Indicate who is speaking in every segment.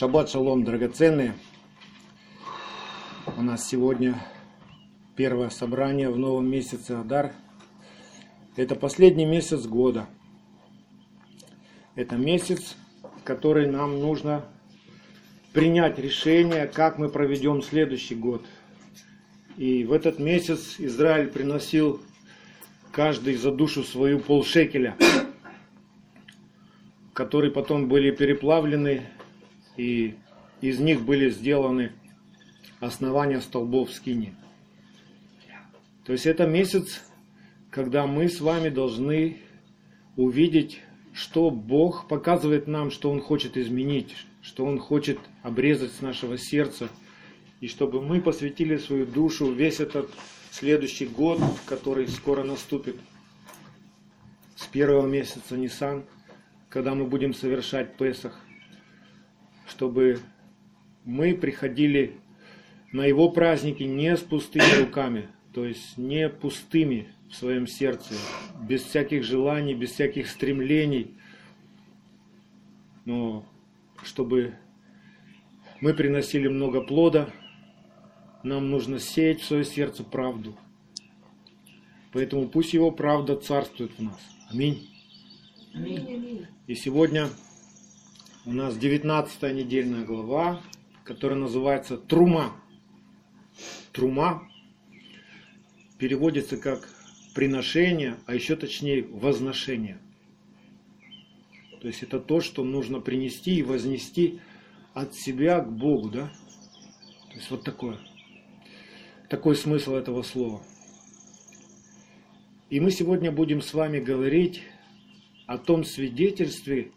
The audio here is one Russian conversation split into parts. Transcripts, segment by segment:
Speaker 1: Шаббат шалом, драгоценные. У нас сегодня первое собрание в новом месяце Адар. Это последний месяц года. Это месяц, который нам нужно принять решение, как мы проведем следующий год. И в этот месяц Израиль приносил каждый за душу свою полшекеля, которые потом были переплавлены и из них были сделаны основания столбов скини. То есть это месяц, когда мы с вами должны увидеть, что Бог показывает нам, что Он хочет изменить, что Он хочет обрезать с нашего сердца, и чтобы мы посвятили свою душу весь этот следующий год, который скоро наступит, с первого месяца Нисан, когда мы будем совершать Песах – чтобы мы приходили на его праздники не с пустыми руками, то есть не пустыми в своем сердце, без всяких желаний, без всяких стремлений, но чтобы мы приносили много плода, нам нужно сеять в свое сердце правду. Поэтому пусть его правда царствует в нас. Аминь. Аминь. И сегодня у нас 19 недельная глава, которая называется Трума. Трума переводится как приношение, а еще точнее возношение. То есть это то, что нужно принести и вознести от себя к Богу, да? То есть вот такое. Такой смысл этого слова. И мы сегодня будем с вами говорить о том свидетельстве,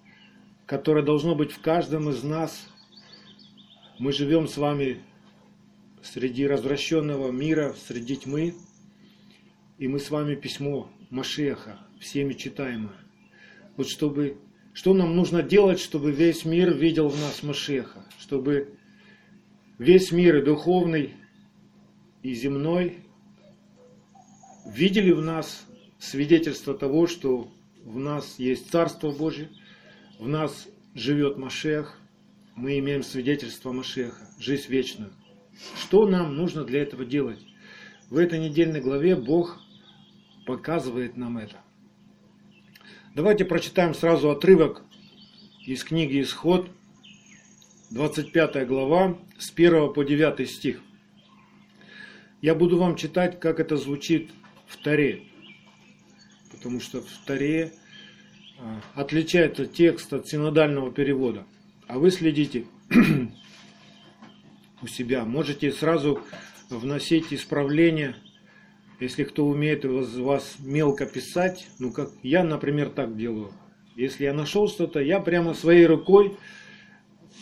Speaker 1: которое должно быть в каждом из нас. Мы живем с вами среди развращенного мира, среди тьмы, и мы с вами письмо Машеха, всеми читаемое. Вот чтобы, что нам нужно делать, чтобы весь мир видел в нас Машеха, чтобы весь мир и духовный, и земной видели в нас свидетельство того, что в нас есть Царство Божие – в нас живет Машех, мы имеем свидетельство Машеха, жизнь вечную. Что нам нужно для этого делать? В этой недельной главе Бог показывает нам это. Давайте прочитаем сразу отрывок из книги Исход, 25 глава, с 1 по 9 стих. Я буду вам читать, как это звучит в Таре, потому что в Таре а, отличается текст от синодального перевода, а вы следите у себя, можете сразу вносить исправления, если кто умеет из вас мелко писать, ну как я, например, так делаю. Если я нашел что-то, я прямо своей рукой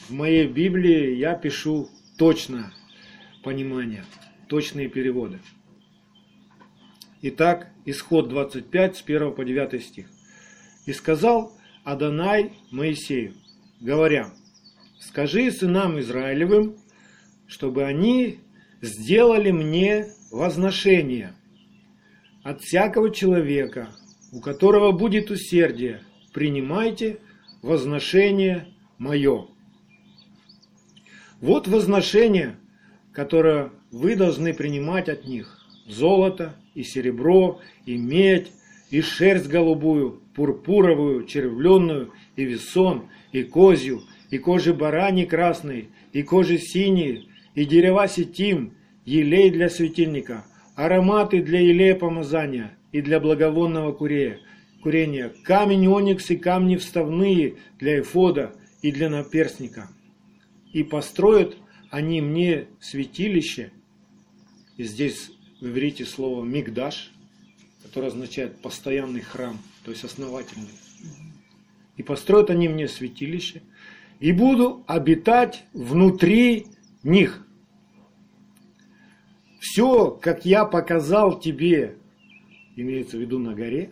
Speaker 1: в моей Библии я пишу точно понимание, точные переводы. Итак, исход 25 с 1 по 9 стих. И сказал Адонай Моисею, говоря, скажи сынам Израилевым, чтобы они сделали мне возношение от всякого человека, у которого будет усердие, принимайте возношение мое. Вот возношение, которое вы должны принимать от них. Золото и серебро, и медь, и шерсть голубую, пурпуровую, червленную, и весон, и козью, и кожи барани красной, и кожи синие, и дерева сетим, елей для светильника, ароматы для елея помазания и для благовонного курея, курения, камень оникс и камни вставные для эфода и для наперстника. И построят они мне святилище, и здесь в иврите слово «мигдаш», которое означает постоянный храм – то есть основательный. И построят они мне святилище, и буду обитать внутри них. Все, как я показал тебе, имеется в виду на горе,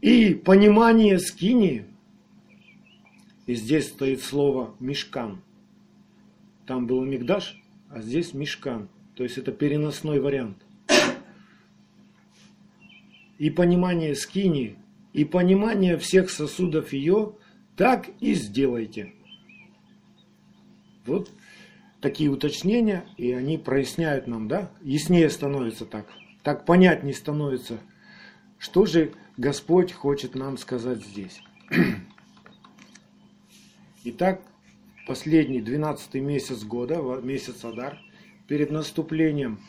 Speaker 1: и понимание скини, и здесь стоит слово мешкан. Там был мигдаш, а здесь мешкан. То есть это переносной вариант и понимание скини, и понимание всех сосудов ее, так и сделайте. Вот такие уточнения, и они проясняют нам, да, яснее становится так, так понятнее становится, что же Господь хочет нам сказать здесь. Итак, последний, 12 месяц года, месяц Адар, перед наступлением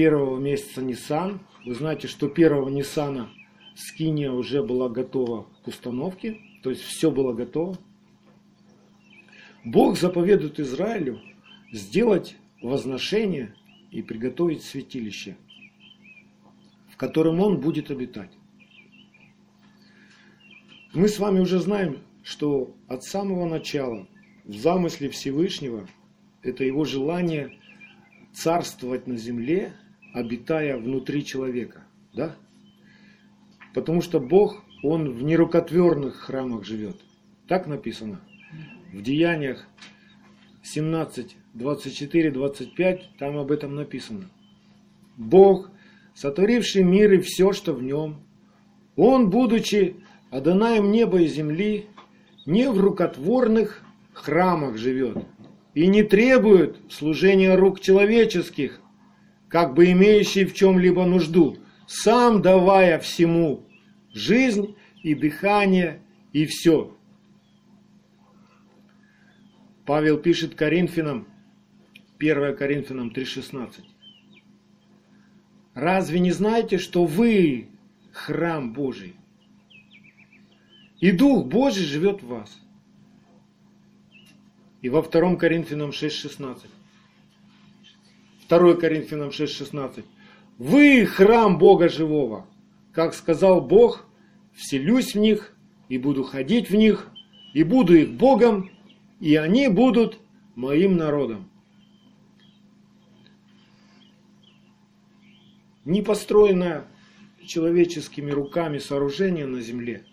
Speaker 1: первого месяца Нисан, вы знаете, что первого Нисана Скиния уже была готова к установке, то есть все было готово. Бог заповедует Израилю сделать возношение и приготовить святилище, в котором он будет обитать. Мы с вами уже знаем, что от самого начала в замысле Всевышнего это его желание царствовать на земле, обитая внутри человека. Да? Потому что Бог, Он в нерукотворных храмах живет. Так написано в Деяниях 17, 24, 25, там об этом написано. Бог, сотворивший мир и все, что в нем, Он, будучи Адонаем неба и земли, не в рукотворных храмах живет и не требует служения рук человеческих, как бы имеющий в чем-либо нужду, сам давая всему жизнь и дыхание и все. Павел пишет Коринфянам, 1 Коринфянам 3,16. Разве не знаете, что вы храм Божий? И Дух Божий живет в вас. И во 2 Коринфянам 6,16. 2 Коринфянам 6,16. Вы храм Бога живого. Как сказал Бог, вселюсь в них и буду ходить в них, и буду их Богом, и они будут моим народом. Не построенное человеческими руками сооружение на земле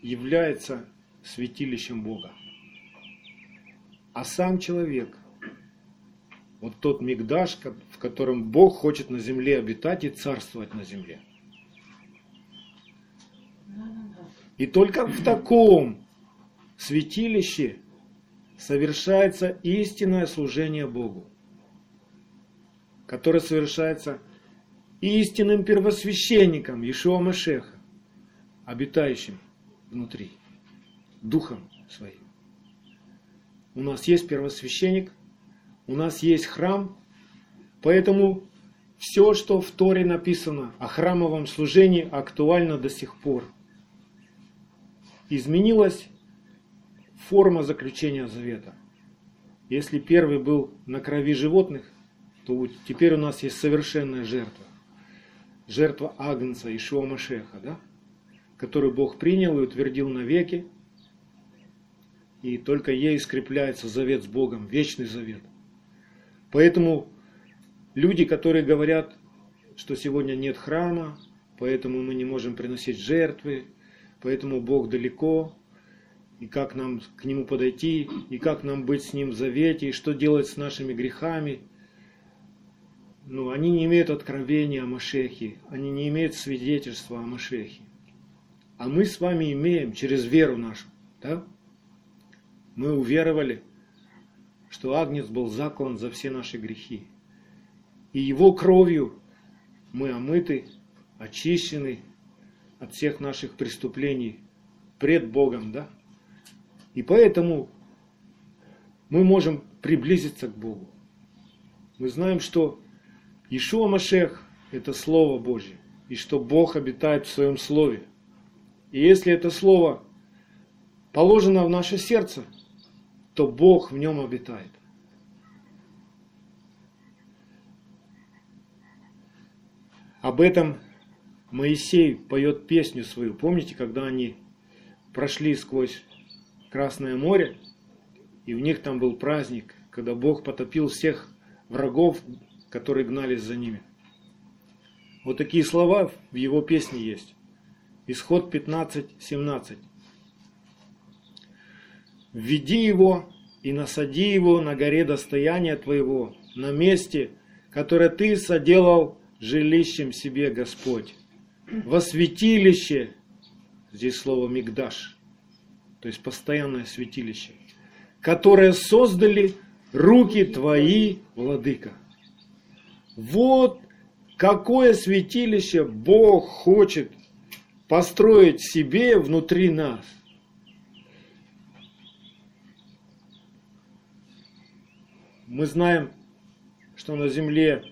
Speaker 1: является святилищем Бога. А сам человек, вот тот мигдаш, в котором Бог хочет на земле обитать и царствовать на земле. И только в таком святилище совершается истинное служение Богу, которое совершается истинным первосвященником Ишуа Машеха, обитающим внутри, духом своим. У нас есть первосвященник, у нас есть храм, поэтому все, что в Торе написано о храмовом служении, актуально до сих пор. Изменилось форма заключения завета. Если первый был на крови животных, то теперь у нас есть совершенная жертва. Жертва Агнца Ишуа Машеха, да? которую Бог принял и утвердил навеки. И только ей скрепляется завет с Богом, вечный завет. Поэтому люди, которые говорят, что сегодня нет храма, поэтому мы не можем приносить жертвы, поэтому Бог далеко, и как нам к Нему подойти, и как нам быть с Ним в завете, и что делать с нашими грехами. Ну, они не имеют откровения о Машехе, они не имеют свидетельства о Машехе. А мы с вами имеем через веру нашу, да? Мы уверовали, что Агнец был заклан за все наши грехи. И его кровью мы омыты, очищены от всех наших преступлений пред Богом, да? И поэтому мы можем приблизиться к Богу. Мы знаем, что Ишуа Машех – это Слово Божье, и что Бог обитает в Своем Слове. И если это Слово положено в наше сердце, то Бог в нем обитает. Об этом Моисей поет песню свою. Помните, когда они прошли сквозь Красное море, и у них там был праздник, когда Бог потопил всех врагов, которые гнались за ними. Вот такие слова в его песне есть. Исход 15.17. «Введи его и насади его на горе достояния твоего, на месте, которое ты соделал жилищем себе, Господь, во святилище, здесь слово «мигдаш», то есть постоянное святилище, которое создали руки Твои, Владыка. Вот какое святилище Бог хочет построить себе внутри нас. Мы знаем, что на земле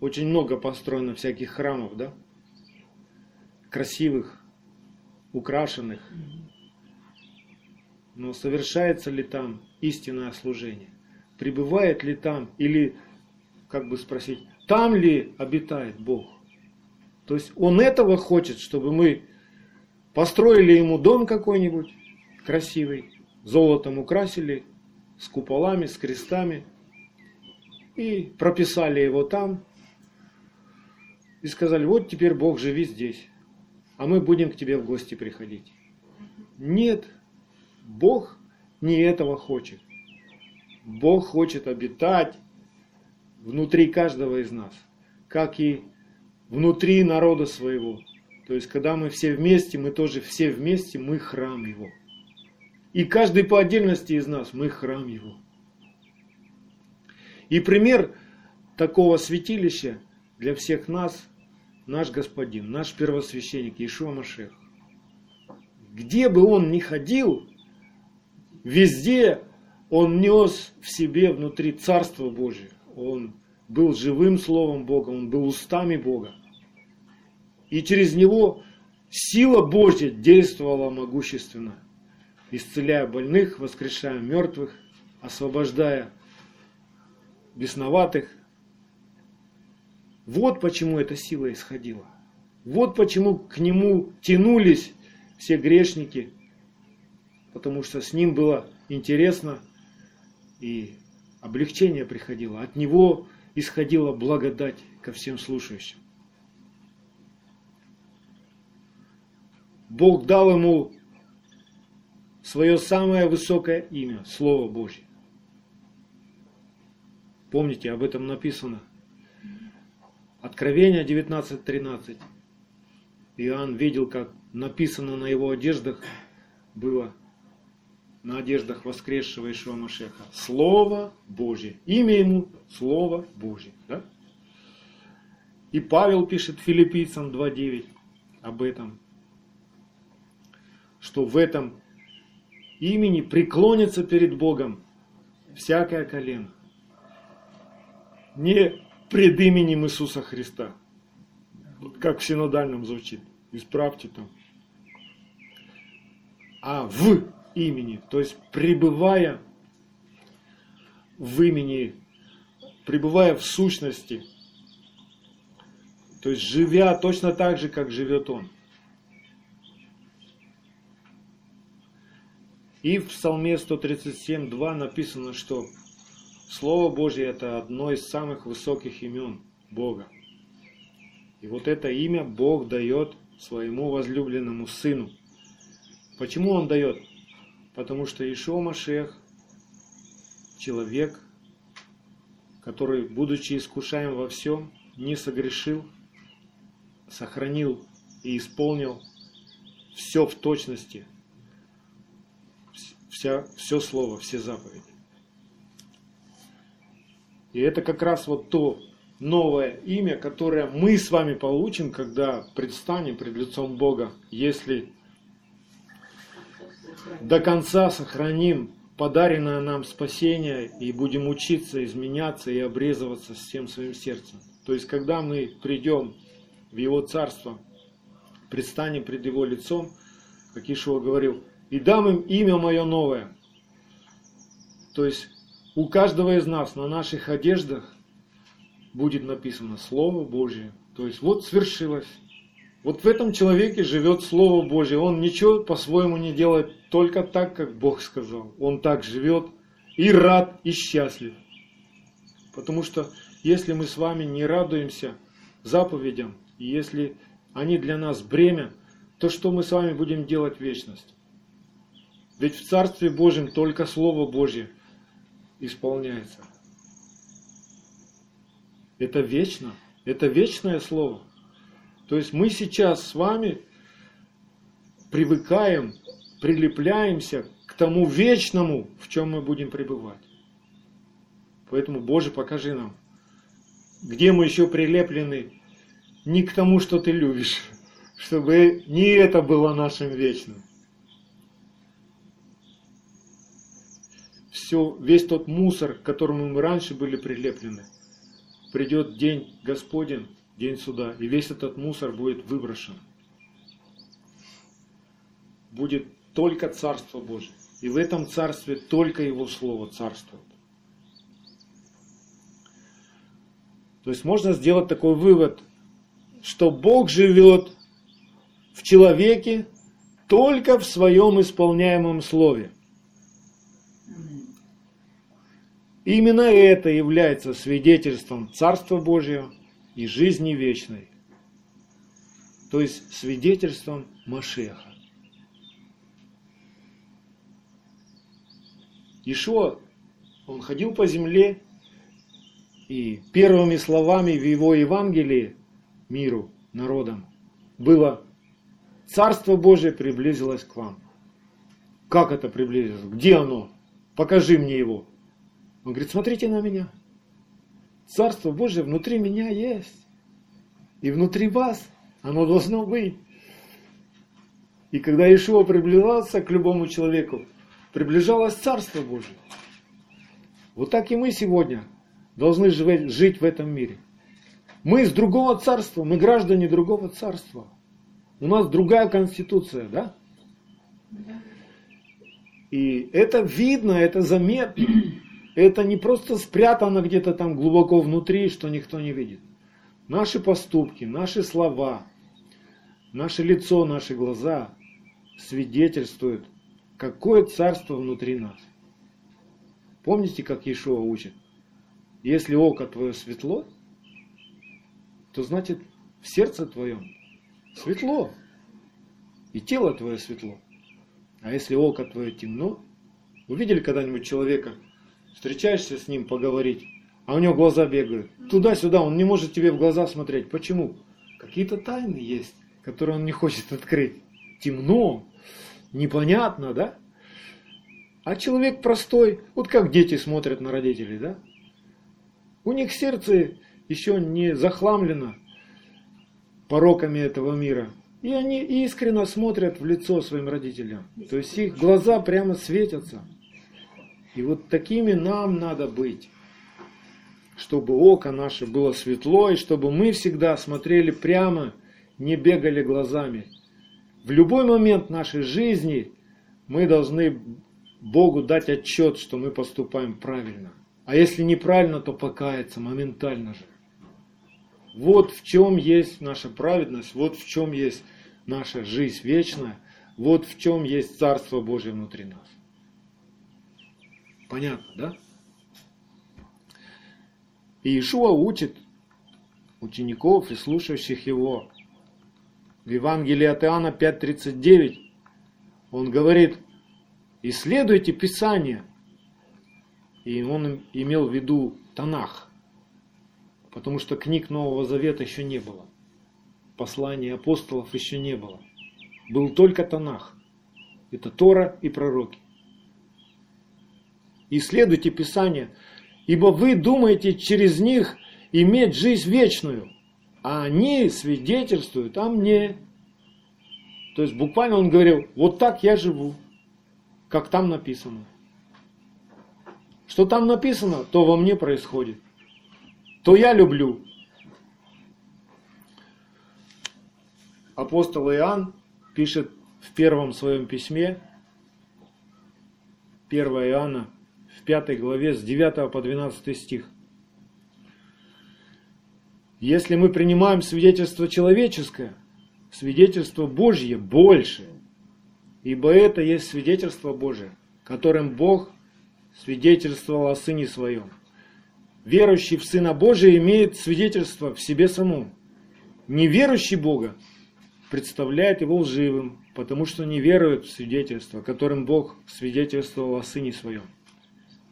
Speaker 1: очень много построено всяких храмов, да? Красивых, украшенных. Но совершается ли там истинное служение? Пребывает ли там, или, как бы спросить, там ли обитает Бог? То есть Он этого хочет, чтобы мы построили Ему дом какой-нибудь красивый, золотом украсили, с куполами, с крестами, и прописали его там, и сказали, вот теперь Бог живи здесь, а мы будем к тебе в гости приходить. Нет, Бог не этого хочет. Бог хочет обитать внутри каждого из нас, как и внутри народа своего. То есть, когда мы все вместе, мы тоже все вместе, мы храм Его. И каждый по отдельности из нас, мы храм Его. И пример такого святилища для всех нас наш Господин, наш первосвященник Иешуа Машех. Где бы он ни ходил, везде он нес в себе внутри Царство Божие. Он был живым Словом Бога, он был устами Бога. И через него сила Божья действовала могущественно, исцеляя больных, воскрешая мертвых, освобождая бесноватых, вот почему эта сила исходила. Вот почему к нему тянулись все грешники, потому что с ним было интересно и облегчение приходило. От него исходила благодать ко всем слушающим. Бог дал ему свое самое высокое имя, Слово Божье. Помните, об этом написано Откровение 19.13. Иоанн видел, как написано на его одеждах было, на одеждах воскресшего Ишуа Машеха, Слово Божье. Имя ему Слово Божье. Да? И Павел пишет филиппийцам 2.9 об этом, что в этом имени преклонится перед Богом всякое колено. Не пред именем Иисуса Христа. Как в синодальном звучит. Исправьте там. А в имени, то есть пребывая в имени, пребывая в сущности, то есть живя точно так же, как живет Он. И в Псалме 137.2 написано, что Слово Божье – это одно из самых высоких имен Бога. И вот это имя Бог дает своему возлюбленному Сыну. Почему Он дает? Потому что Ишуа Машех – человек, который, будучи искушаем во всем, не согрешил, сохранил и исполнил все в точности, вся, все слово, все заповеди. И это как раз вот то новое имя, которое мы с вами получим, когда предстанем пред лицом Бога, если до конца сохраним подаренное нам спасение и будем учиться изменяться и обрезываться всем своим сердцем. То есть, когда мы придем в Его Царство, предстанем пред Его лицом, как Ишуа говорил, и дам им имя мое новое. То есть, у каждого из нас на наших одеждах будет написано Слово Божье. То есть вот свершилось. Вот в этом человеке живет Слово Божье. Он ничего по-своему не делает, только так, как Бог сказал. Он так живет и рад, и счастлив. Потому что если мы с вами не радуемся заповедям, и если они для нас бремя, то что мы с вами будем делать в вечность? Ведь в Царстве Божьем только Слово Божье – исполняется. Это вечно, это вечное слово. То есть мы сейчас с вами привыкаем, прилепляемся к тому вечному, в чем мы будем пребывать. Поэтому, Боже, покажи нам, где мы еще прилеплены не к тому, что Ты любишь, чтобы не это было нашим вечным. Все, весь тот мусор, к которому мы раньше были прилеплены, придет день Господень, день суда, и весь этот мусор будет выброшен. Будет только Царство Божие. И в этом Царстве только Его Слово царствует. То есть можно сделать такой вывод, что Бог живет в человеке только в своем исполняемом слове. Именно это является свидетельством Царства Божьего и жизни вечной. То есть свидетельством Машеха. Ишуа, он ходил по земле, и первыми словами в его Евангелии миру, народам, было «Царство Божие приблизилось к вам». Как это приблизилось? Где оно? Покажи мне его. Он говорит, смотрите на меня. Царство Божие внутри меня есть. И внутри вас оно должно быть. И когда Ишуа приближался к любому человеку, приближалось Царство Божие. Вот так и мы сегодня должны жить в этом мире. Мы из другого царства, мы граждане другого царства. У нас другая конституция, да? И это видно, это заметно. Это не просто спрятано где-то там глубоко внутри, что никто не видит. Наши поступки, наши слова, наше лицо, наши глаза свидетельствуют, какое царство внутри нас. Помните, как Иешуа учит? Если око твое светло, то значит в сердце твоем светло. И тело твое светло. А если око твое темно, увидели когда-нибудь человека, встречаешься с ним поговорить, а у него глаза бегают. Туда-сюда, он не может тебе в глаза смотреть. Почему? Какие-то тайны есть, которые он не хочет открыть. Темно, непонятно, да? А человек простой, вот как дети смотрят на родителей, да? У них сердце еще не захламлено пороками этого мира. И они искренне смотрят в лицо своим родителям. То есть их глаза прямо светятся. И вот такими нам надо быть. Чтобы око наше было светло, и чтобы мы всегда смотрели прямо, не бегали глазами. В любой момент нашей жизни мы должны Богу дать отчет, что мы поступаем правильно. А если неправильно, то покаяться моментально же. Вот в чем есть наша праведность, вот в чем есть наша жизнь вечная, вот в чем есть Царство Божие внутри нас. Понятно, да? И Иешуа учит учеников и слушающих его. В Евангелии от Иоанна 5.39 он говорит, исследуйте Писание. И он имел в виду Танах потому что книг Нового Завета еще не было. Посланий апостолов еще не было. Был только Танах. Это Тора и пророки. Исследуйте Писание, ибо вы думаете через них иметь жизнь вечную, а они свидетельствуют о мне. То есть буквально он говорил, вот так я живу, как там написано. Что там написано, то во мне происходит то я люблю. Апостол Иоанн пишет в первом своем письме, 1 Иоанна, в 5 главе, с 9 по 12 стих. Если мы принимаем свидетельство человеческое, свидетельство Божье больше, ибо это есть свидетельство Божие, которым Бог свидетельствовал о Сыне Своем верующий в Сына Божия имеет свидетельство в себе самом. Неверующий Бога представляет его лживым, потому что не верует в свидетельство, которым Бог свидетельствовал о Сыне Своем.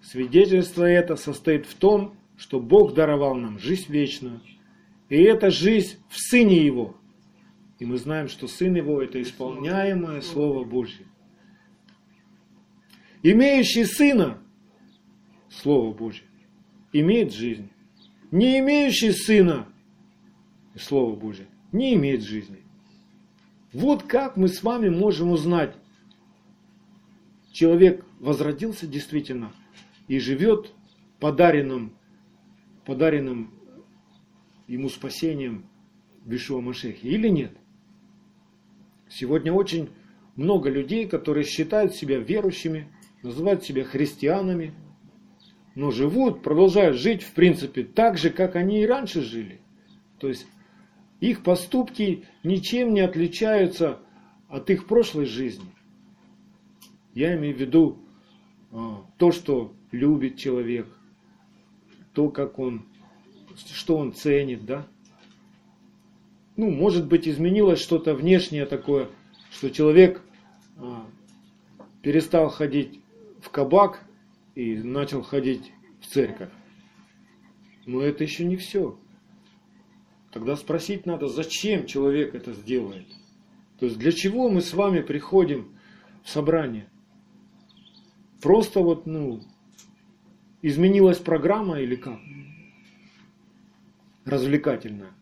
Speaker 1: Свидетельство это состоит в том, что Бог даровал нам жизнь вечную, и эта жизнь в Сыне Его. И мы знаем, что Сын Его – это исполняемое Слово Божье. Имеющий сына, Слово Божье, имеет жизнь. Не имеющий сына, Слово Божье, не имеет жизни. Вот как мы с вами можем узнать, человек возродился действительно и живет подаренным, подаренным ему спасением в Ишуа или нет. Сегодня очень много людей, которые считают себя верующими, называют себя христианами, но живут, продолжают жить, в принципе, так же, как они и раньше жили. То есть их поступки ничем не отличаются от их прошлой жизни. Я имею в виду а, то, что любит человек, то, как он, что он ценит, да. Ну, может быть, изменилось что-то внешнее такое, что человек а, перестал ходить в кабак и начал ходить в церковь. Но это еще не все. Тогда спросить надо, зачем человек это сделает. То есть для чего мы с вами приходим в собрание? Просто вот, ну, изменилась программа или как? Развлекательная.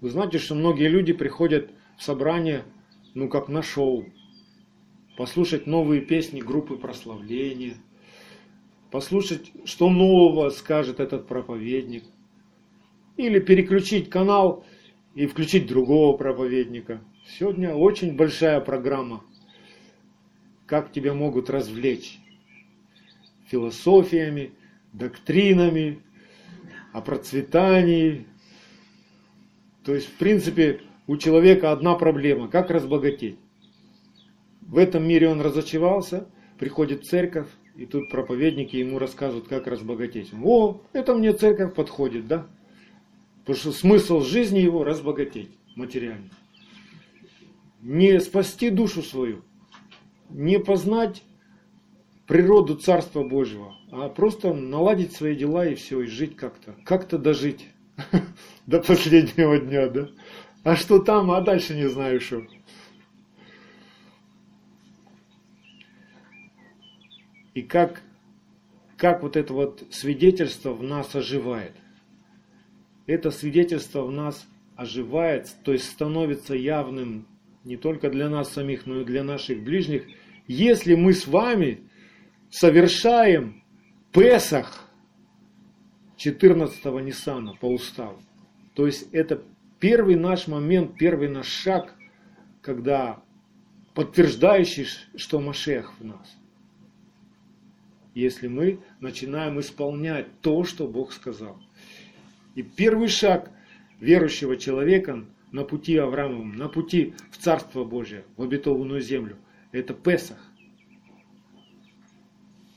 Speaker 1: Вы знаете, что многие люди приходят в собрание, ну, как на шоу. Послушать новые песни группы прославления. Послушать, что нового скажет этот проповедник. Или переключить канал и включить другого проповедника. Сегодня очень большая программа. Как тебя могут развлечь философиями, доктринами, о процветании. То есть, в принципе, у человека одна проблема – как разбогатеть. В этом мире он разочаровался, приходит в церковь, и тут проповедники ему рассказывают, как разбогатеть. О, это мне церковь подходит, да? Потому что смысл жизни его – разбогатеть материально. Не спасти душу свою, не познать природу Царства Божьего, а просто наладить свои дела и все, и жить как-то. Как-то дожить до последнего дня, да? А что там, а дальше не знаю что. И как, как вот это вот свидетельство в нас оживает. Это свидетельство в нас оживает, то есть становится явным не только для нас самих, но и для наших ближних, если мы с вами совершаем Песах 14-го Ниссана по уставу. То есть это первый наш момент, первый наш шаг, когда подтверждающий, что Машех в нас. Если мы начинаем исполнять то, что Бог сказал. И первый шаг верующего человека на пути Авраамовым, на пути в Царство Божие, в обетованную землю, это Песах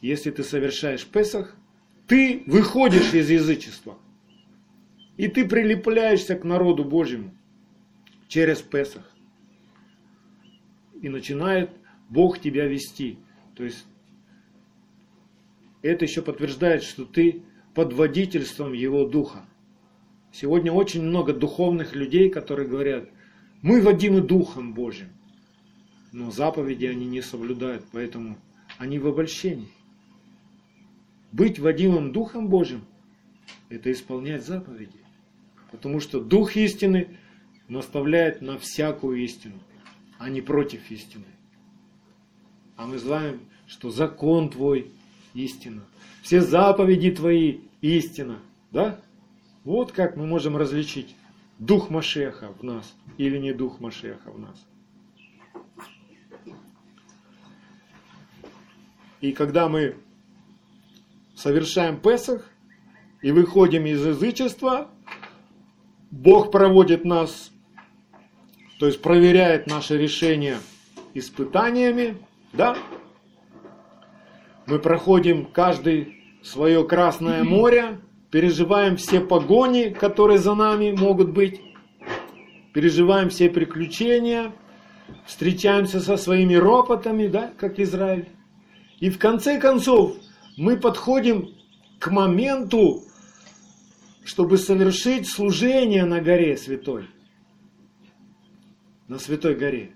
Speaker 1: если ты совершаешь Песах, ты выходишь из язычества. И ты прилепляешься к народу Божьему через Песах. И начинает Бог тебя вести. То есть это еще подтверждает, что ты под водительством Его Духа. Сегодня очень много духовных людей, которые говорят, мы водимы Духом Божьим. Но заповеди они не соблюдают, поэтому они в обольщении. Быть водимым Духом Божьим – это исполнять заповеди. Потому что Дух истины наставляет на всякую истину, а не против истины. А мы знаем, что закон твой – истина. Все заповеди твои – истина. Да? Вот как мы можем различить Дух Машеха в нас или не Дух Машеха в нас. И когда мы совершаем Песах и выходим из язычества, Бог проводит нас, то есть проверяет наше решение испытаниями, да? Мы проходим каждый свое Красное море, переживаем все погони, которые за нами могут быть, переживаем все приключения, встречаемся со своими ропотами, да, как Израиль. И в конце концов мы подходим к моменту, чтобы совершить служение на горе святой. На святой горе.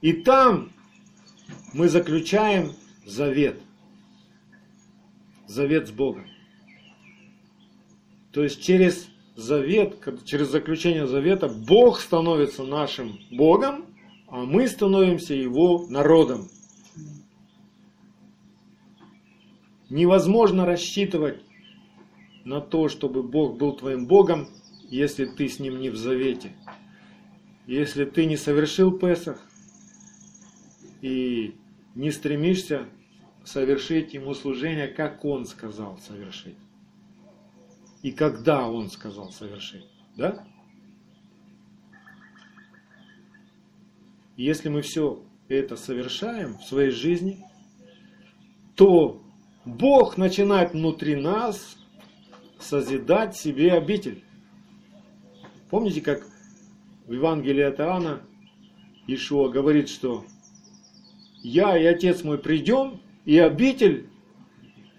Speaker 1: И там мы заключаем завет. завет с Богом. То есть через завет, через заключение завета Бог становится нашим Богом, а мы становимся Его народом. Невозможно рассчитывать на то, чтобы Бог был твоим Богом, если ты с Ним не в завете. Если ты не совершил Песах и не стремишься совершить Ему служение, как Он сказал совершить. И когда Он сказал совершить. Да? Если мы все это совершаем в своей жизни, то Бог начинает внутри нас созидать себе обитель. Помните, как в Евангелии от Иоанна Ишуа говорит, что «Я и Отец мой придем, и обитель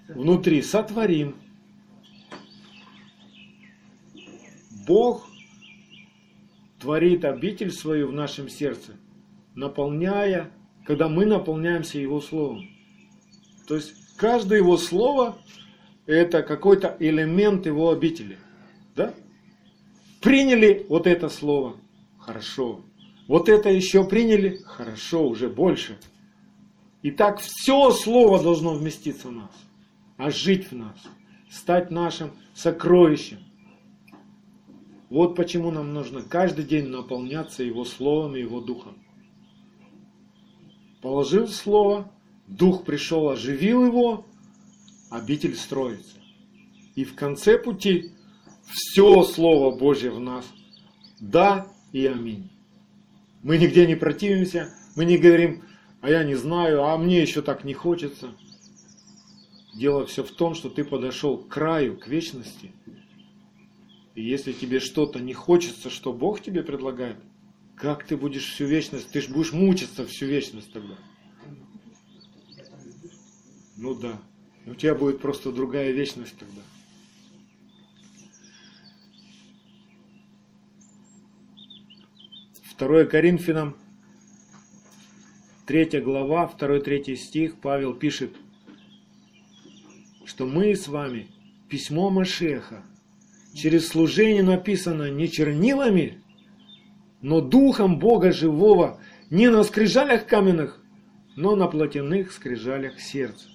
Speaker 1: внутри сотворим». Бог творит обитель свою в нашем сердце, наполняя, когда мы наполняемся Его Словом. То есть Каждое его слово – это какой-то элемент его обители. Да? Приняли вот это слово – хорошо. Вот это еще приняли – хорошо, уже больше. И так все слово должно вместиться в нас, а жить в нас, стать нашим сокровищем. Вот почему нам нужно каждый день наполняться Его Словом и Его Духом. Положил Слово, Дух пришел, оживил его, обитель строится. И в конце пути все Слово Божье в нас. Да и аминь. Мы нигде не противимся, мы не говорим, а я не знаю, а мне еще так не хочется. Дело все в том, что ты подошел к краю, к вечности. И если тебе что-то не хочется, что Бог тебе предлагает, как ты будешь всю вечность, ты же будешь мучиться всю вечность тогда. Ну да. У тебя будет просто другая вечность тогда. Второе Коринфянам, третья глава, второй третий стих, Павел пишет, что мы с вами письмо Машеха, через служение написано не чернилами, но духом Бога живого, не на скрижалях каменных, но на плотяных скрижалях сердца.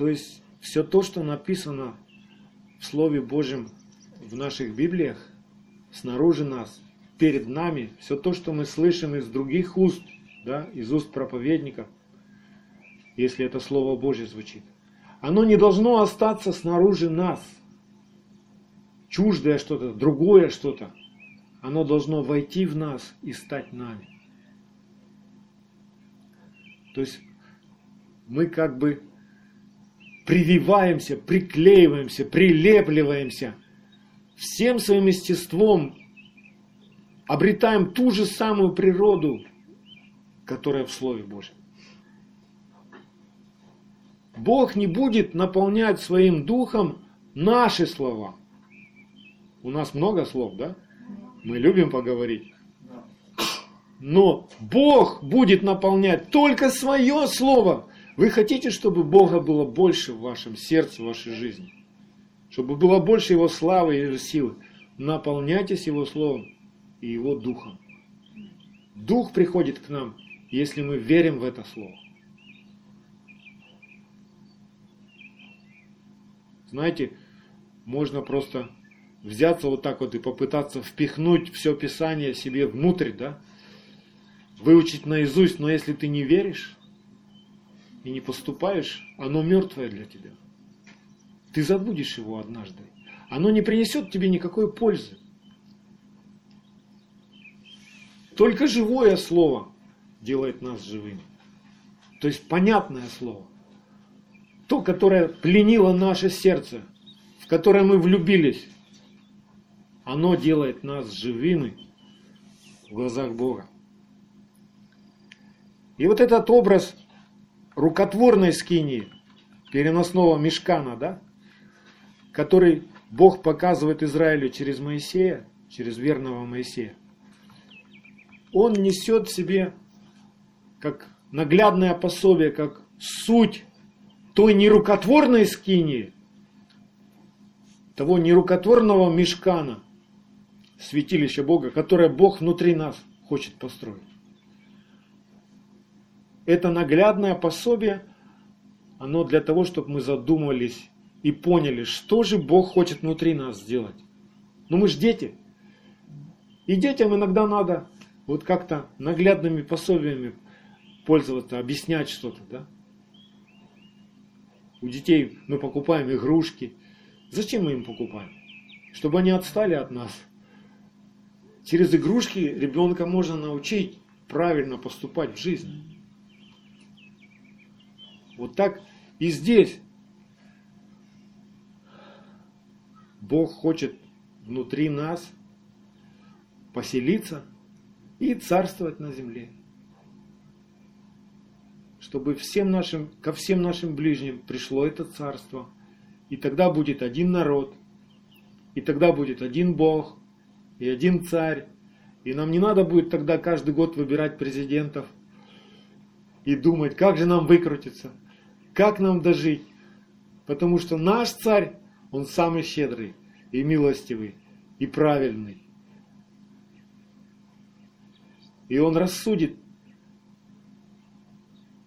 Speaker 1: То есть все то, что написано в Слове Божьем в наших Библиях, снаружи нас, перед нами, все то, что мы слышим из других уст, да, из уст проповедников, если это Слово Божье звучит, оно не должно остаться снаружи нас. Чуждое что-то, другое что-то. Оно должно войти в нас и стать нами. То есть мы как бы прививаемся, приклеиваемся, прилепливаемся, всем своим естеством обретаем ту же самую природу, которая в Слове Божьем. Бог не будет наполнять своим духом наши слова. У нас много слов, да? Мы любим поговорить. Но Бог будет наполнять только свое слово. Вы хотите, чтобы Бога было больше в вашем сердце, в вашей жизни? Чтобы было больше Его славы и силы? Наполняйтесь Его Словом и Его Духом. Дух приходит к нам, если мы верим в это Слово. Знаете, можно просто взяться вот так вот и попытаться впихнуть все Писание себе внутрь, да? Выучить наизусть, но если ты не веришь, и не поступаешь, оно мертвое для тебя. Ты забудешь его однажды. Оно не принесет тебе никакой пользы. Только живое слово делает нас живыми. То есть понятное слово. То, которое пленило наше сердце, в которое мы влюбились, оно делает нас живыми в глазах Бога. И вот этот образ рукотворной скинии, переносного мешкана, да, который Бог показывает Израилю через Моисея, через верного Моисея, он несет в себе как наглядное пособие, как суть той нерукотворной скинии, того нерукотворного мешкана, святилища Бога, которое Бог внутри нас хочет построить. Это наглядное пособие, оно для того, чтобы мы задумались и поняли, что же Бог хочет внутри нас сделать. Ну мы же дети. И детям иногда надо вот как-то наглядными пособиями пользоваться, объяснять что-то, да? У детей мы покупаем игрушки. Зачем мы им покупаем? Чтобы они отстали от нас. Через игрушки ребенка можно научить правильно поступать в жизни. Вот так и здесь. Бог хочет внутри нас поселиться и царствовать на земле чтобы всем нашим, ко всем нашим ближним пришло это царство. И тогда будет один народ, и тогда будет один Бог, и один царь. И нам не надо будет тогда каждый год выбирать президентов и думать, как же нам выкрутиться, как нам дожить. Потому что наш царь, он самый щедрый и милостивый и правильный. И он рассудит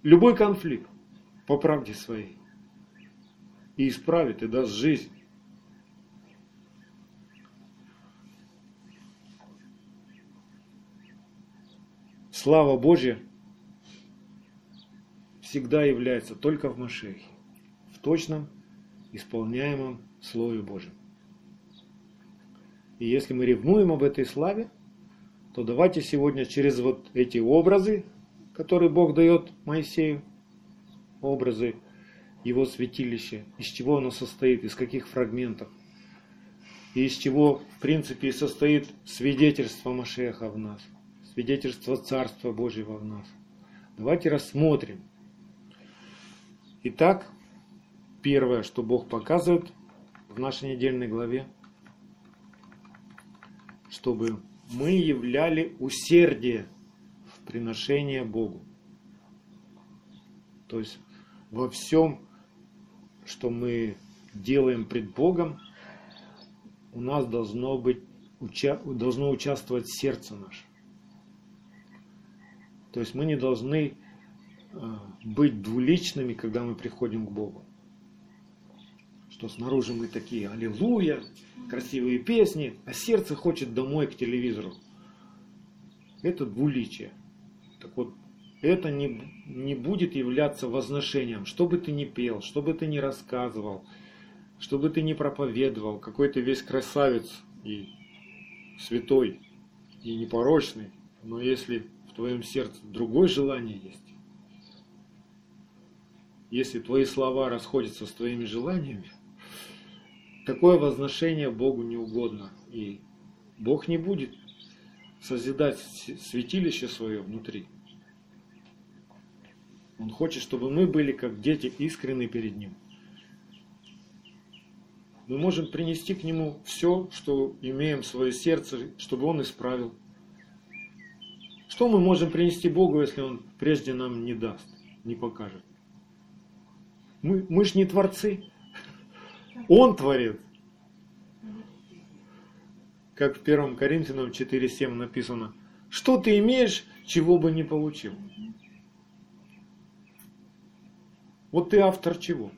Speaker 1: любой конфликт по правде своей и исправит и даст жизнь. Слава Божья всегда является только в Машехе, в точном исполняемом Слове Божьем. И если мы ревнуем об этой славе, то давайте сегодня через вот эти образы который Бог дает Моисею, образы его святилища, из чего оно состоит, из каких фрагментов, и из чего, в принципе, состоит свидетельство Машеха в нас, свидетельство Царства Божьего в нас. Давайте рассмотрим. Итак, первое, что Бог показывает в нашей недельной главе, чтобы мы являли усердие приношение Богу. То есть во всем, что мы делаем пред Богом, у нас должно быть должно участвовать сердце наше. То есть мы не должны быть двуличными, когда мы приходим к Богу. Что снаружи мы такие, аллилуйя, красивые песни, а сердце хочет домой к телевизору. Это двуличие. Так вот, это не, не будет являться возношением. Что бы ты ни пел, что бы ты ни рассказывал, что бы ты ни проповедовал, какой ты весь красавец и святой, и непорочный, но если в твоем сердце другое желание есть, если твои слова расходятся с твоими желаниями, такое возношение Богу не угодно. И Бог не будет созидать святилище свое внутри. Он хочет, чтобы мы были как дети искренны перед Ним. Мы можем принести к Нему все, что имеем в свое сердце, чтобы Он исправил. Что мы можем принести Богу, если Он прежде нам не даст, не покажет? Мы, мы ж не творцы. Он творит. Как в 1 Коринфянам 4.7 написано. Что ты имеешь, чего бы не получил? Вот ты автор чего?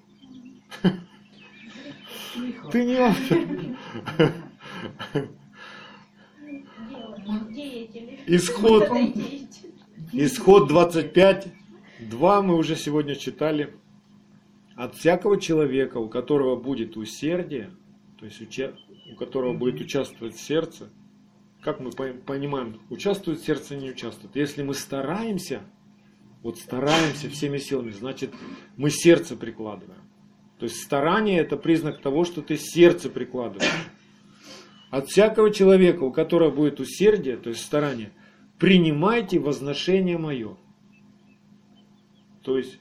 Speaker 1: Ты не автор. Исход, исход 25, 2 мы уже сегодня читали. От всякого человека, у которого будет усердие, то есть у которого будет участвовать сердце, как мы понимаем, участвует сердце, не участвует. Если мы стараемся вот стараемся всеми силами, значит, мы сердце прикладываем. То есть старание это признак того, что ты сердце прикладываешь. От всякого человека, у которого будет усердие, то есть старание, принимайте возношение мое. То есть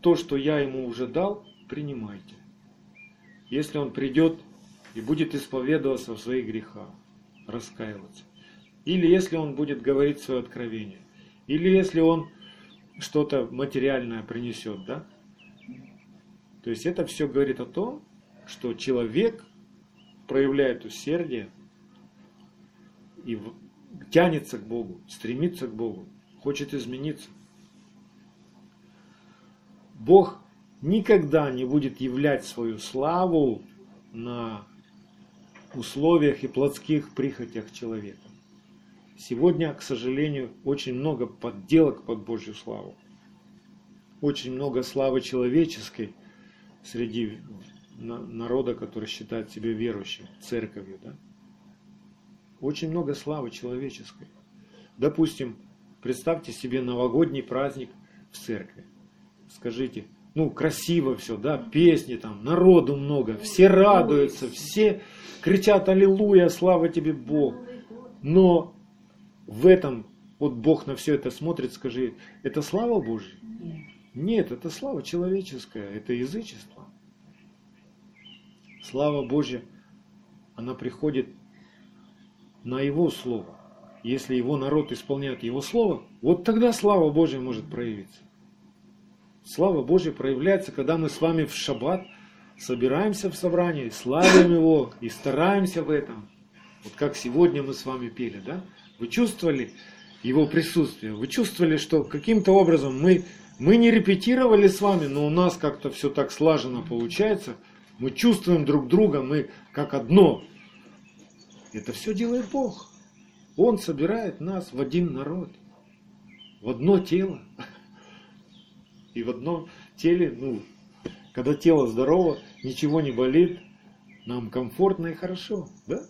Speaker 1: то, что я ему уже дал, принимайте. Если он придет и будет исповедоваться в своих грехах, раскаиваться. Или если он будет говорить свое откровение. Или если он что-то материальное принесет, да? То есть это все говорит о том, что человек проявляет усердие и тянется к Богу, стремится к Богу, хочет измениться. Бог никогда не будет являть свою славу на условиях и плотских прихотях человека. Сегодня, к сожалению, очень много подделок под Божью славу. Очень много славы человеческой среди народа, который считает себя верующим, церковью. Да? Очень много славы человеческой. Допустим, представьте себе новогодний праздник в церкви. Скажите, ну, красиво все, да, песни там, народу много, все радуются, все кричат «Аллилуйя, слава тебе, Бог!» Но в этом вот Бог на все это смотрит, скажи, это слава Божья? Нет, это слава человеческая, это язычество. Слава Божья, она приходит на Его Слово. Если Его народ исполняет Его Слово, вот тогда слава Божья может проявиться. Слава Божья проявляется, когда мы с вами в шаббат собираемся в собрании, славим Его и стараемся в этом. Вот как сегодня мы с вами пели, да? Вы чувствовали его присутствие? Вы чувствовали, что каким-то образом мы, мы не репетировали с вами, но у нас как-то все так слаженно получается. Мы чувствуем друг друга, мы как одно. Это все делает Бог. Он собирает нас в один народ, в одно тело. И в одном теле, ну, когда тело здорово, ничего не болит, нам комфортно и хорошо, да?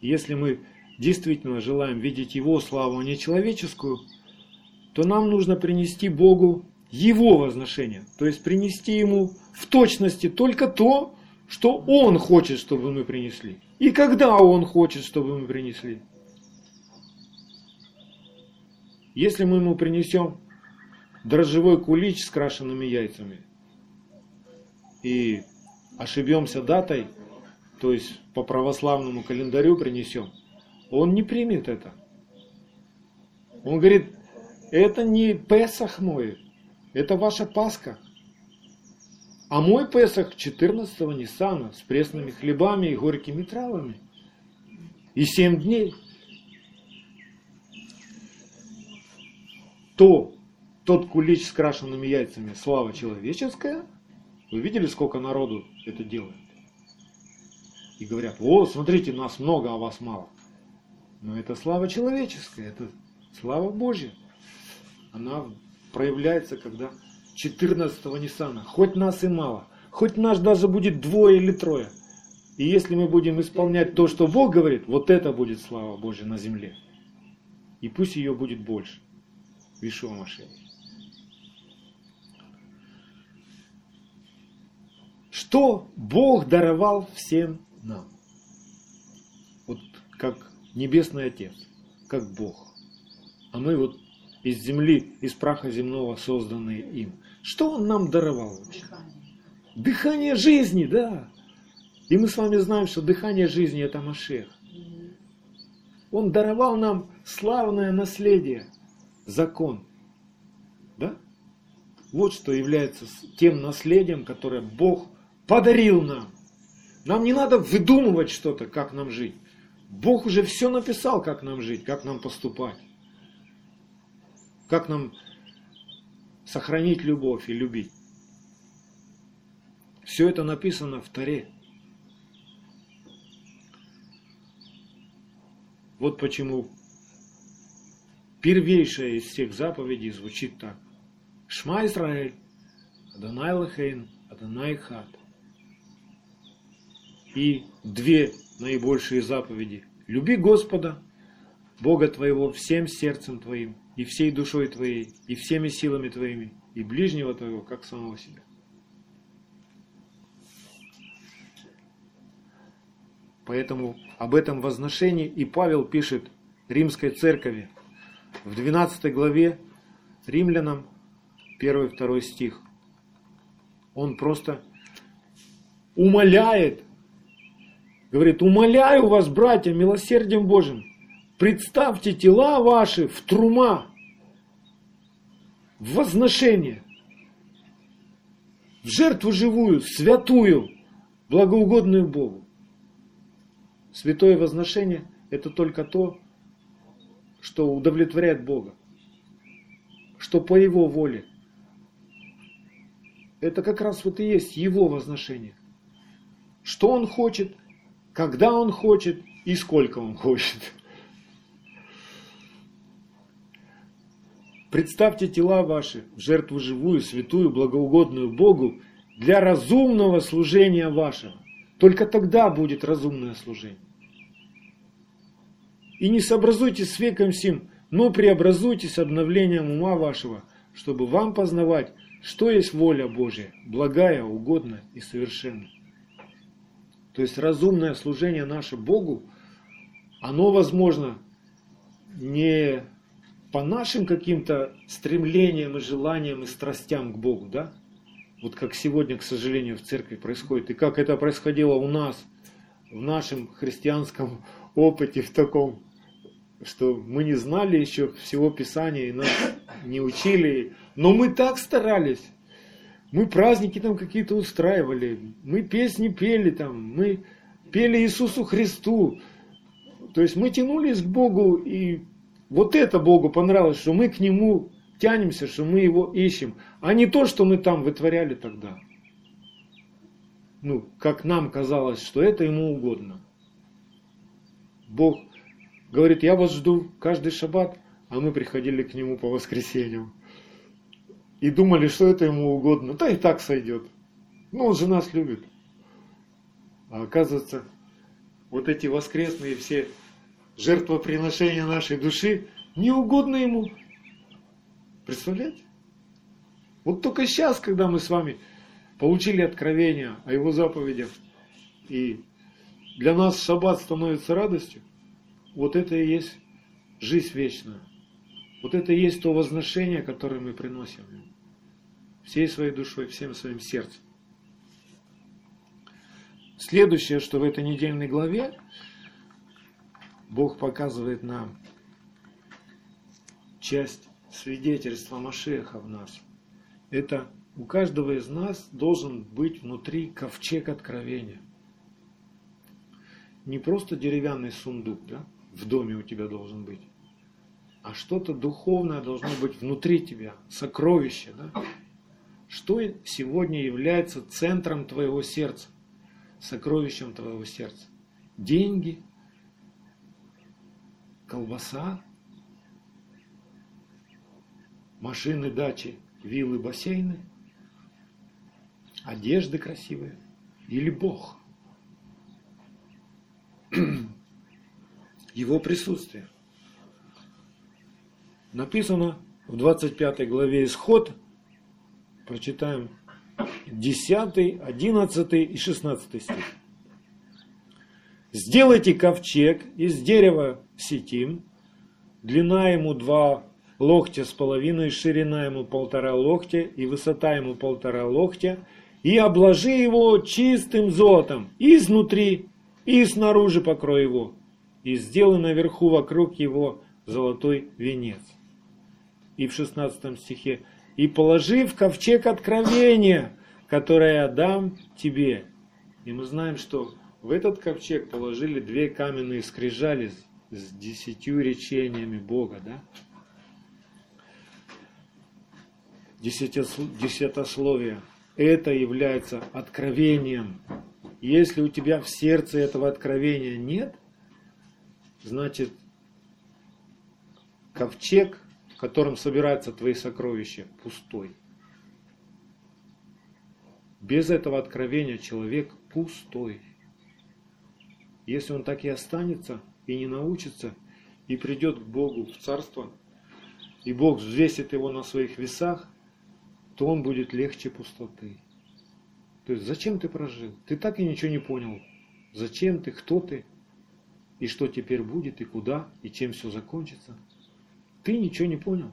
Speaker 1: Если мы действительно желаем видеть Его славу, а не человеческую, то нам нужно принести Богу Его возношение. То есть принести Ему в точности только то, что Он хочет, чтобы мы принесли. И когда Он хочет, чтобы мы принесли. Если мы Ему принесем дрожжевой кулич с крашенными яйцами и ошибемся датой, то есть по православному календарю принесем, он не примет это. Он говорит, это не Песах мой, это ваша Пасха. А мой Песах 14-го Ниссана с пресными хлебами и горькими травами. И семь дней. То, тот кулич с крашенными яйцами, слава человеческая. Вы видели, сколько народу это делает? и говорят, о, смотрите, нас много, а вас мало. Но это слава человеческая, это слава Божья. Она проявляется, когда 14-го Ниссана, хоть нас и мало, хоть нас даже будет двое или трое. И если мы будем исполнять то, что Бог говорит, вот это будет слава Божья на земле. И пусть ее будет больше. Вишуа Машея. Что Бог даровал всем нам. Вот как Небесный Отец, как Бог. А мы вот из земли, из праха земного созданные им. Что Он нам даровал вообще? Дыхание жизни, да. И мы с вами знаем, что дыхание жизни это Машех. Он даровал нам славное наследие, закон. Да? Вот что является тем наследием, которое Бог подарил нам. Нам не надо выдумывать что-то, как нам жить. Бог уже все написал, как нам жить, как нам поступать. Как нам сохранить любовь и любить. Все это написано в Таре. Вот почему первейшая из всех заповедей звучит так. Шма Исраэль, Адонай Лахейн, Адонай Хат и две наибольшие заповеди. Люби Господа, Бога твоего, всем сердцем твоим, и всей душой твоей, и всеми силами твоими, и ближнего твоего, как самого себя. Поэтому об этом возношении и Павел пишет римской церкви в 12 главе римлянам 1-2 стих. Он просто умоляет Говорит, умоляю вас, братья, милосердием Божьим, Представьте тела ваши в трума, в возношение, в жертву живую, святую, благоугодную Богу. Святое возношение – это только то, что удовлетворяет Бога, что по Его воле. Это как раз вот и есть Его возношение. Что Он хочет, когда Он хочет и сколько Он хочет. Представьте тела ваши в жертву живую, святую, благоугодную Богу для разумного служения вашего. Только тогда будет разумное служение. И не сообразуйтесь с веком сим, но преобразуйтесь обновлением ума вашего, чтобы вам познавать, что есть воля Божья, благая, угодная и совершенная. То есть разумное служение наше Богу, оно возможно не по нашим каким-то стремлениям и желаниям и страстям к Богу, да? Вот как сегодня, к сожалению, в церкви происходит, и как это происходило у нас, в нашем христианском опыте, в таком, что мы не знали еще всего Писания, и нас не учили, но мы так старались. Мы праздники там какие-то устраивали, мы песни пели там, мы пели Иисусу Христу. То есть мы тянулись к Богу и вот это Богу понравилось, что мы к Нему тянемся, что мы Его ищем, а не то, что мы там вытворяли тогда. Ну, как нам казалось, что это Ему угодно. Бог говорит, я вас жду каждый шаббат, а мы приходили к Нему по воскресеньям. И думали, что это Ему угодно. Да и так сойдет. Ну, Он же нас любит. А оказывается, вот эти воскресные все жертвоприношения нашей души не угодно ему. Представляете? Вот только сейчас, когда мы с вами получили откровение о его заповедях, и для нас шаббат становится радостью, вот это и есть жизнь вечная. Вот это и есть то возношение, которое мы приносим всей своей душой, всем своим сердцем. Следующее, что в этой недельной главе, Бог показывает нам часть свидетельства Машеха в нас. Это у каждого из нас должен быть внутри ковчег откровения. Не просто деревянный сундук, да, в доме у тебя должен быть, а что-то духовное должно быть внутри тебя, сокровище, да. Что сегодня является центром твоего сердца, сокровищем твоего сердца? Деньги, колбаса, машины, дачи, виллы, бассейны, одежды красивые или Бог. Его присутствие. Написано в 25 главе Исход, прочитаем 10, 11 и 16 стих. Сделайте ковчег из дерева сетим, длина ему два локтя с половиной, ширина ему полтора локтя и высота ему полтора локтя, и обложи его чистым золотом изнутри и снаружи покрой его, и сделай наверху вокруг его золотой венец. И в 16 стихе, и положи в ковчег откровения, которое я дам тебе. И мы знаем, что в этот ковчег положили две каменные скрижали с десятью речениями Бога, да? Десятословие. Это является откровением. Если у тебя в сердце этого откровения нет, значит, ковчег, в котором собираются твои сокровища, пустой. Без этого откровения человек пустой. Если он так и останется, и не научится, и придет к Богу в царство, и Бог взвесит его на своих весах, то он будет легче пустоты. То есть зачем ты прожил? Ты так и ничего не понял. Зачем ты, кто ты, и что теперь будет, и куда, и чем все закончится. Ты ничего не понял.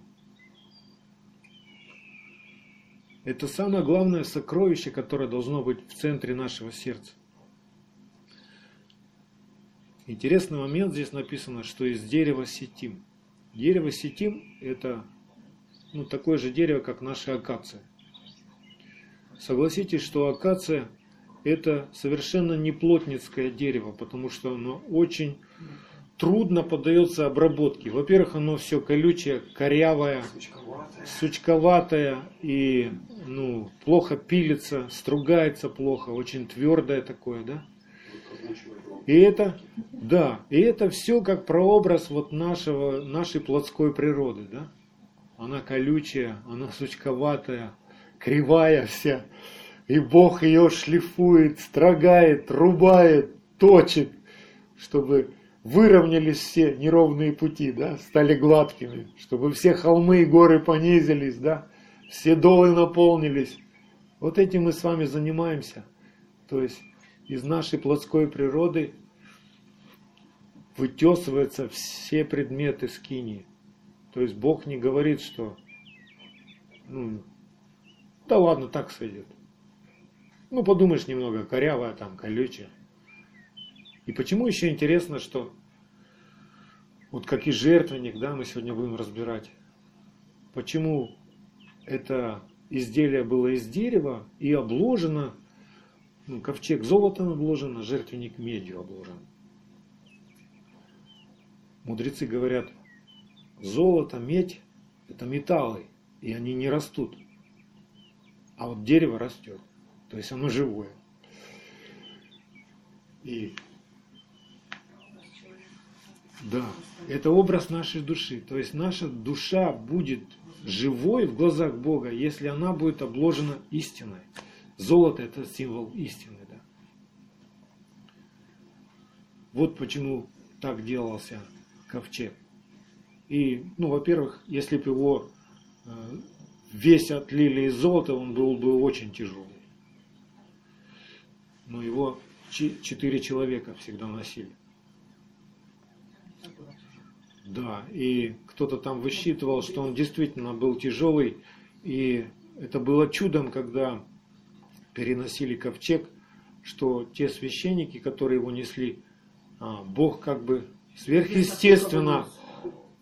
Speaker 1: Это самое главное сокровище, которое должно быть в центре нашего сердца. Интересный момент здесь написано, что из дерева сетим. Дерево сетим это ну, такое же дерево, как наша акация. Согласитесь, что акация это совершенно не плотницкое дерево, потому что оно очень трудно поддается обработке. Во-первых, оно все колючее, корявое, сучковатое, сучковатое и ну, плохо пилится, стругается плохо, очень твердое такое, да? И это, да, и это все как прообраз вот нашего, нашей плотской природы, да? Она колючая, она сучковатая, кривая вся. И Бог ее шлифует, строгает, рубает, точит, чтобы выровнялись все неровные пути, да, стали гладкими, чтобы все холмы и горы понизились, да, все долы наполнились. Вот этим мы с вами занимаемся. То есть из нашей плотской природы вытесываются все предметы скини. То есть Бог не говорит, что ну, да ладно, так сойдет. Ну, подумаешь немного, корявая там, колючая. И почему еще интересно, что вот как и жертвенник, да, мы сегодня будем разбирать, почему это изделие было из дерева и обложено, ну, ковчег золотом обложен, а жертвенник медью обложен. Мудрецы говорят, золото, медь – это металлы, и они не растут. А вот дерево растет, то есть оно живое. И да, это образ нашей души. То есть наша душа будет живой в глазах Бога, если она будет обложена истиной. Золото это символ истины, да. Вот почему так делался ковчег. И, ну, во-первых, если бы его э, весь отлили из золота, он был бы очень тяжелый. Но его четыре человека всегда носили. Да, и кто-то там высчитывал, что он действительно был тяжелый, и это было чудом, когда переносили ковчег, что те священники, которые его несли, а, Бог как бы сверхъестественно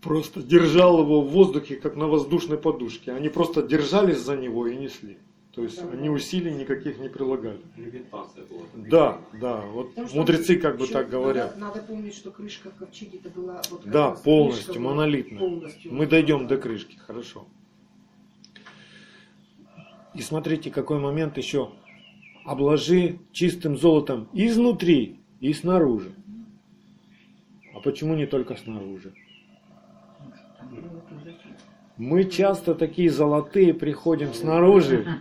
Speaker 1: просто держал его в воздухе, как на воздушной подушке. Они просто держались за него и несли. То есть да, они усилий никаких не прилагали. Левитация была. Да, да. Вот Потому мудрецы как бы так говорят.
Speaker 2: Надо, надо помнить, что крышка в ковчеге это была вот
Speaker 1: Да, полностью, монолитная. Полностью. Мы дойдем до крышки, хорошо. И смотрите, какой момент еще. Обложи чистым золотом изнутри и снаружи. А почему не только снаружи? Мы часто такие золотые приходим снаружи,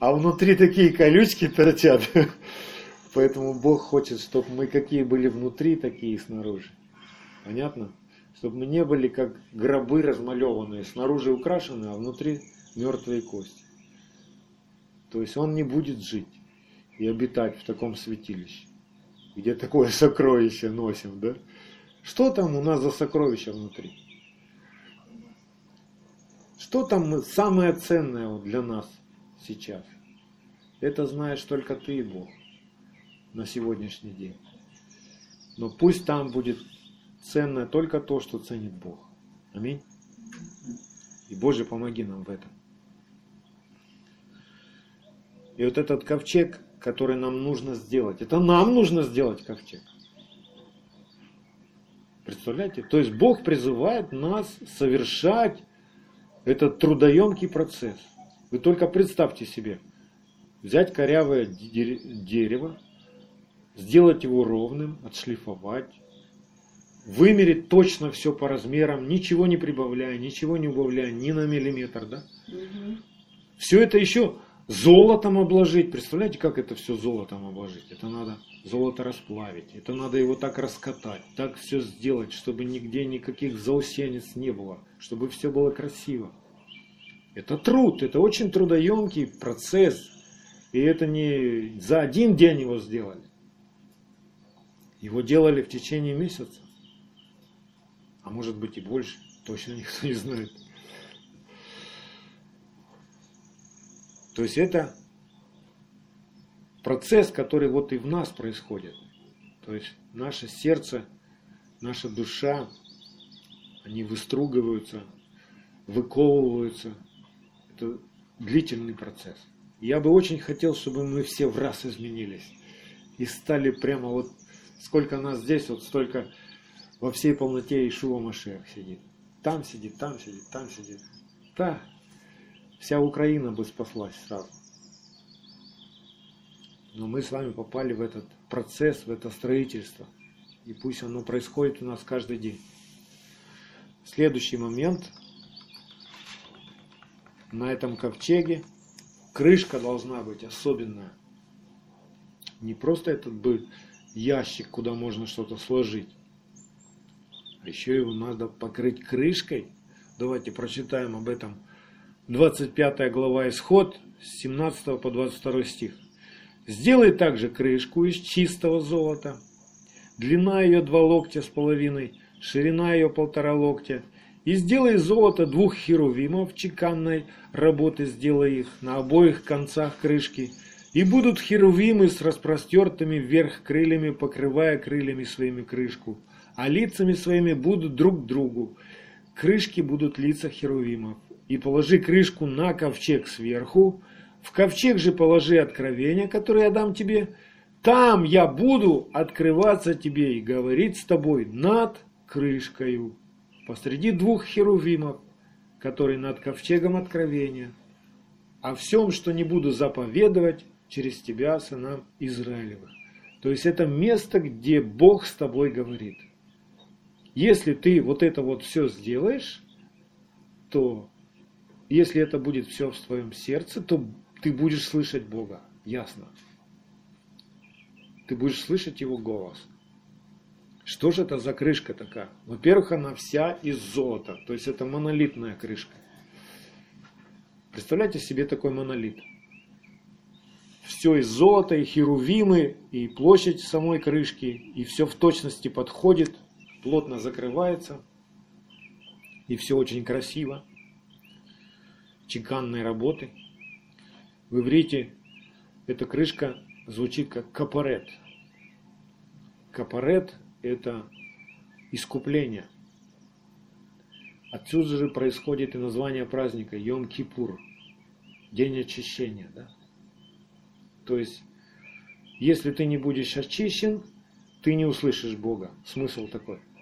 Speaker 1: а внутри такие колючки торчат. Поэтому Бог хочет, чтобы мы какие были внутри, такие и снаружи. Понятно? Чтобы мы не были как гробы размалеванные, снаружи украшенные, а внутри мертвые кости. То есть он не будет жить и обитать в таком святилище, где такое сокровище носим, да? Что там у нас за сокровище внутри? Что там самое ценное для нас сейчас? Это знаешь только ты и Бог на сегодняшний день. Но пусть там будет ценное только то, что ценит Бог. Аминь. И Боже, помоги нам в этом. И вот этот ковчег, который нам нужно сделать, это нам нужно сделать ковчег. Представляете? То есть Бог призывает нас совершать это трудоемкий процесс. Вы только представьте себе, взять корявое дерево, сделать его ровным, отшлифовать, вымерить точно все по размерам, ничего не прибавляя, ничего не убавляя, ни на миллиметр, да? Угу. Все это еще золотом обложить. Представляете, как это все золотом обложить? Это надо золото расплавить, это надо его так раскатать, так все сделать, чтобы нигде никаких заусенец не было, чтобы все было красиво. Это труд, это очень трудоемкий процесс. И это не за один день его сделали. Его делали в течение месяца. А может быть и больше. Точно никто не знает. То есть это процесс, который вот и в нас происходит. То есть наше сердце, наша душа, они выстругиваются, выковываются. Это длительный процесс. Я бы очень хотел, чтобы мы все в раз изменились и стали прямо вот сколько нас здесь, вот столько во всей полноте Ишуа Машех сидит. Там сидит, там сидит, там сидит. Да, вся Украина бы спаслась сразу. Но мы с вами попали в этот процесс, в это строительство. И пусть оно происходит у нас каждый день. Следующий момент. На этом ковчеге крышка должна быть особенная. Не просто этот бы ящик, куда можно что-то сложить. А еще его надо покрыть крышкой. Давайте прочитаем об этом. 25 глава Исход, с 17 по 22 стих. Сделай также крышку из чистого золота. Длина ее два локтя с половиной, ширина ее полтора локтя. И сделай из золота двух херувимов чеканной работы, сделай их на обоих концах крышки. И будут херувимы с распростертыми вверх крыльями, покрывая крыльями своими крышку а лицами своими будут друг другу. Крышки будут лица херувимов. И положи крышку на ковчег сверху, в ковчег же положи откровение, которое я дам тебе. Там я буду открываться тебе и говорить с тобой над крышкою, посреди двух херувимов, которые над ковчегом откровения. О всем, что не буду заповедовать через тебя, сынам Израилевых. То есть это место, где Бог с тобой говорит. Если ты вот это вот все сделаешь, то если это будет все в твоем сердце, то ты будешь слышать Бога. Ясно. Ты будешь слышать Его голос. Что же это за крышка такая? Во-первых, она вся из золота. То есть это монолитная крышка. Представляете себе такой монолит. Все из золота, и херувимы, и площадь самой крышки, и все в точности подходит плотно закрывается, и все очень красиво, чеканной работы. В иврите эта крышка звучит как капорет. Капорет – это искупление. Отсюда же происходит и название праздника Йом-Кипур, день очищения. Да? То есть, если ты не будешь очищен, ты не услышишь Бога. Смысл такой –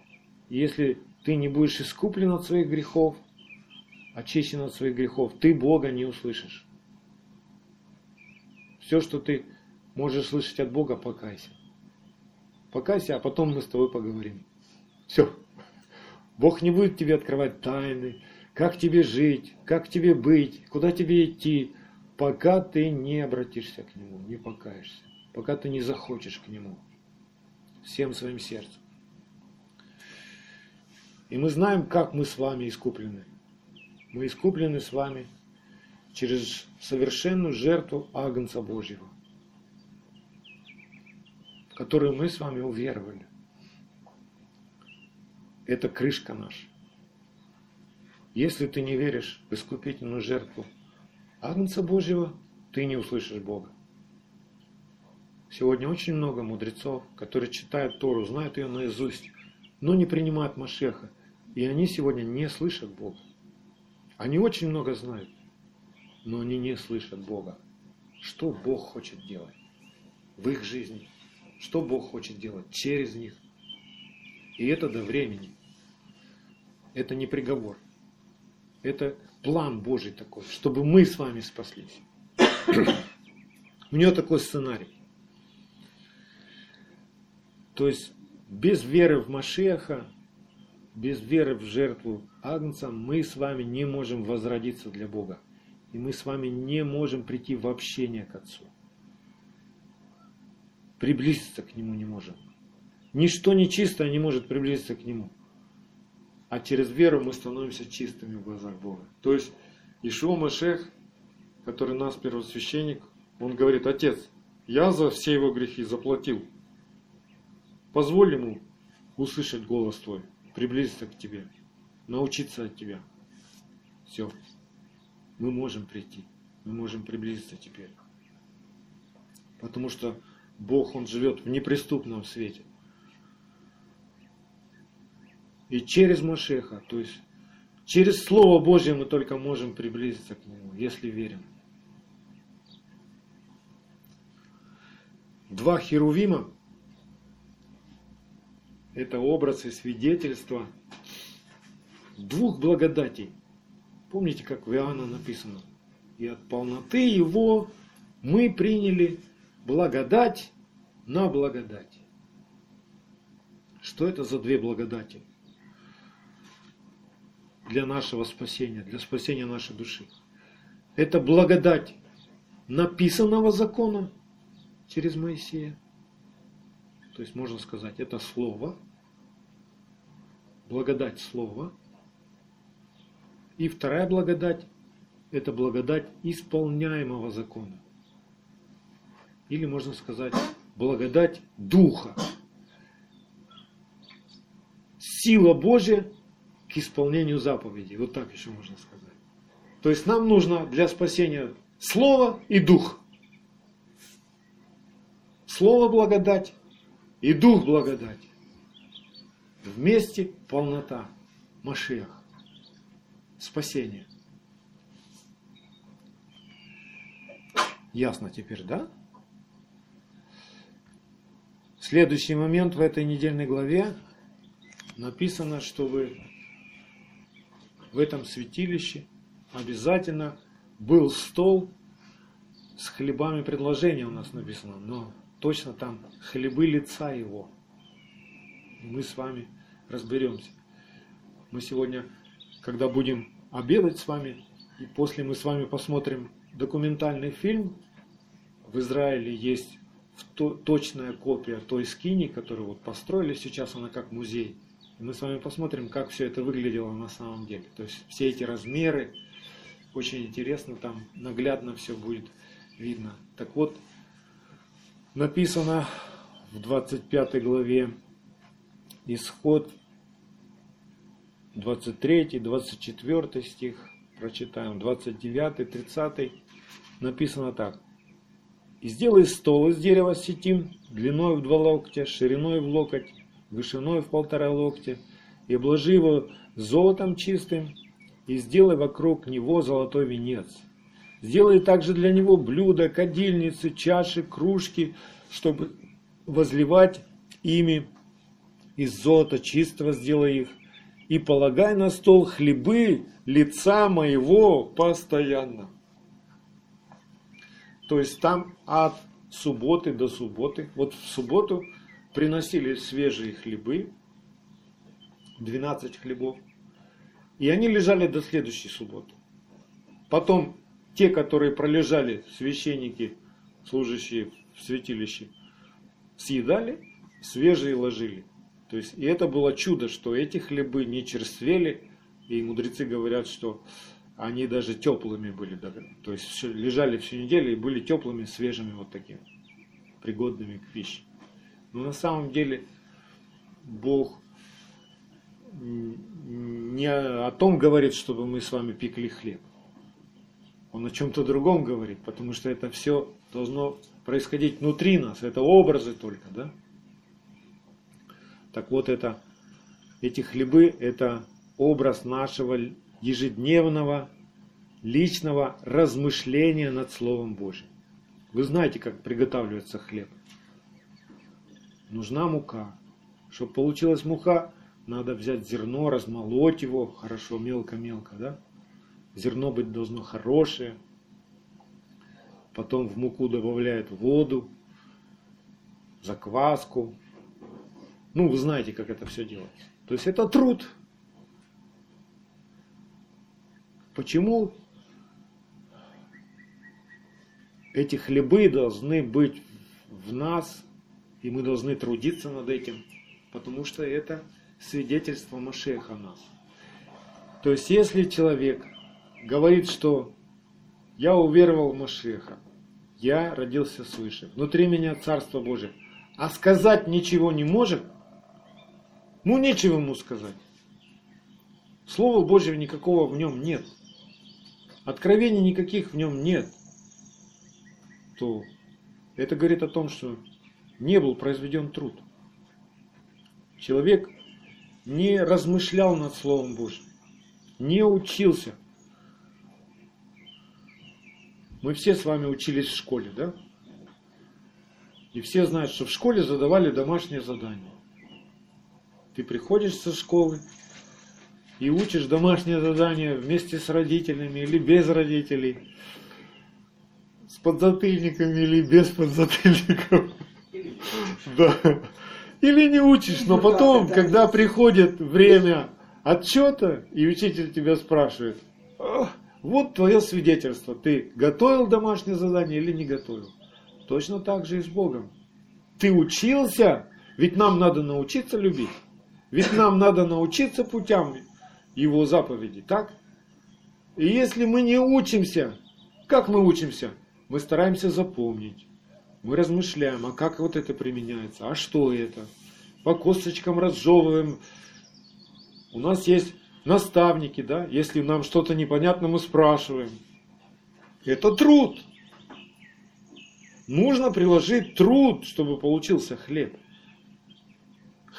Speaker 1: если ты не будешь искуплен от своих грехов, очищен от своих грехов, ты Бога не услышишь. Все, что ты можешь слышать от Бога, покайся. Покайся, а потом мы с тобой поговорим. Все. Бог не будет тебе открывать тайны, как тебе жить, как тебе быть, куда тебе идти, пока ты не обратишься к Нему, не покаешься, пока ты не захочешь к Нему всем своим сердцем. И мы знаем, как мы с вами искуплены. Мы искуплены с вами через совершенную жертву Агнца Божьего, в которую мы с вами уверовали. Это крышка наша. Если ты не веришь в искупительную жертву Агнца Божьего, ты не услышишь Бога. Сегодня очень много мудрецов, которые читают Тору, знают ее наизусть, но не принимают Машеха и они сегодня не слышат Бога. Они очень много знают, но они не слышат Бога. Что Бог хочет делать в их жизни? Что Бог хочет делать через них? И это до времени. Это не приговор. Это план Божий такой, чтобы мы с вами спаслись. У него такой сценарий. То есть без веры в Машеха без веры в жертву Агнца мы с вами не можем возродиться для Бога. И мы с вами не можем прийти в общение к Отцу. Приблизиться к Нему не можем. Ничто нечистое не может приблизиться к Нему. А через веру мы становимся чистыми в глазах Бога. То есть Ишуа Машех, который нас первосвященник, он говорит, Отец, я за все его грехи заплатил. Позволь ему услышать голос Твой приблизиться к тебе, научиться от тебя. Все мы можем прийти, мы можем приблизиться теперь. Потому что Бог, Он живет в неприступном свете. И через Машеха, то есть через Слово Божье мы только можем приблизиться к Нему, если верим. Два херувима – это образы свидетельства двух благодатей – Помните, как в Иоанна написано? И от полноты Его мы приняли благодать на благодать. Что это за две благодати? Для нашего спасения, для спасения нашей души. Это благодать написанного закона через Моисея. То есть можно сказать, это слово, благодать слова. И вторая благодать – это благодать исполняемого закона. Или можно сказать, благодать Духа. Сила Божья к исполнению заповедей. Вот так еще можно сказать. То есть нам нужно для спасения Слово и Дух. Слово благодать и Дух благодать. Вместе полнота. Машиах. Спасение. Ясно теперь, да? Следующий момент в этой недельной главе написано, что вы в этом святилище обязательно был стол с хлебами предложения у нас написано, но точно там хлебы лица его. Мы с вами разберемся. Мы сегодня, когда будем обедать с вами, и после мы с вами посмотрим документальный фильм, в Израиле есть точная копия той скини, которую вот построили сейчас, она как музей. И мы с вами посмотрим, как все это выглядело на самом деле. То есть все эти размеры, очень интересно, там наглядно все будет видно. Так вот, написано в 25 главе Исход 23, 24 стих, прочитаем, 29, 30, написано так. «И сделай стол из дерева сетим, длиной в два локтя, шириной в локоть, вышиной в полтора локтя, и обложи его золотом чистым, и сделай вокруг него золотой венец, Сделай также для него блюда, кадильницы, чаши, кружки, чтобы возливать ими из золота чистого сделай их. И полагай на стол хлебы лица моего постоянно. То есть там от субботы до субботы. Вот в субботу приносили свежие хлебы, 12 хлебов. И они лежали до следующей субботы. Потом те, которые пролежали, священники, служащие в святилище, съедали, свежие ложили. То есть, и это было чудо, что эти хлебы не черствели, и мудрецы говорят, что они даже теплыми были. То есть лежали всю неделю и были теплыми, свежими вот такими, пригодными к пище. Но на самом деле Бог не о том говорит, чтобы мы с вами пекли хлеб. Он о чем-то другом говорит, потому что это все должно происходить внутри нас, это образы только, да? Так вот, это, эти хлебы – это образ нашего ежедневного личного размышления над Словом Божьим. Вы знаете, как приготавливается хлеб. Нужна мука. Чтобы получилась мука, надо взять зерно, размолоть его хорошо, мелко-мелко, да? Зерно быть должно хорошее. Потом в муку добавляют воду, закваску. Ну, вы знаете, как это все делается. То есть это труд. Почему эти хлебы должны быть в нас, и мы должны трудиться над этим, потому что это свидетельство Машеха нас. То есть, если человек говорит, что я уверовал в Машеха, я родился свыше, внутри меня Царство Божие, а сказать ничего не может, ну нечего ему сказать. Слова Божьего никакого в нем нет. Откровений никаких в нем нет. То это говорит о том, что не был произведен труд. Человек не размышлял над Словом Божьим, не учился. Мы все с вами учились в школе, да? И все знают, что в школе задавали домашнее задание. Ты приходишь со школы и учишь домашнее задание вместе с родителями или без родителей, с подзатыльниками или без подзатыльников. Да. Или не учишь, но потом, когда приходит время отчета, и учитель тебя спрашивает, вот твое свидетельство, ты готовил домашнее задание или не готовил? Точно так же и с Богом. Ты учился, ведь нам надо научиться любить. Ведь нам надо научиться путям Его заповедей, так? И если мы не учимся, как мы учимся? Мы стараемся запомнить. Мы размышляем, а как вот это применяется, а что это? По косточкам разжевываем. У нас есть наставники, да? Если нам что-то непонятно, мы спрашиваем. Это труд. Нужно приложить труд, чтобы получился хлеб.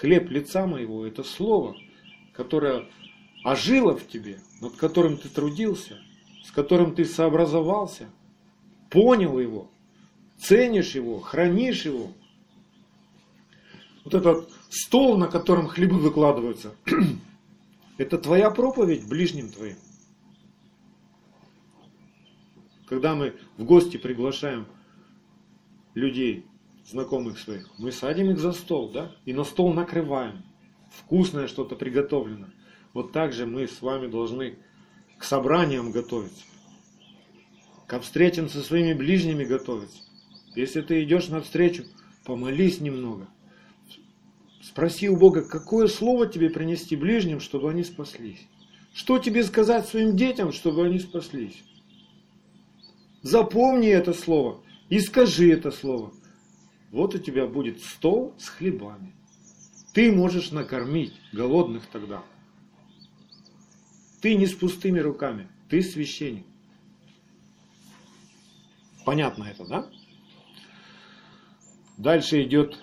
Speaker 1: Хлеб лица моего – это слово, которое ожило в тебе, над которым ты трудился, с которым ты сообразовался, понял его, ценишь его, хранишь его. Вот этот стол, на котором хлебы выкладываются, это твоя проповедь ближним твоим. Когда мы в гости приглашаем людей, знакомых своих, мы садим их за стол, да, и на стол накрываем. Вкусное что-то приготовлено. Вот так же мы с вами должны к собраниям готовиться, к встречам со своими ближними готовиться. Если ты идешь навстречу, помолись немного. Спроси у Бога, какое слово тебе принести ближним, чтобы они спаслись. Что тебе сказать своим детям, чтобы они спаслись. Запомни это слово и скажи это слово. Вот у тебя будет стол с хлебами. Ты можешь накормить голодных тогда. Ты не с пустыми руками, ты священник. Понятно это, да? Дальше идет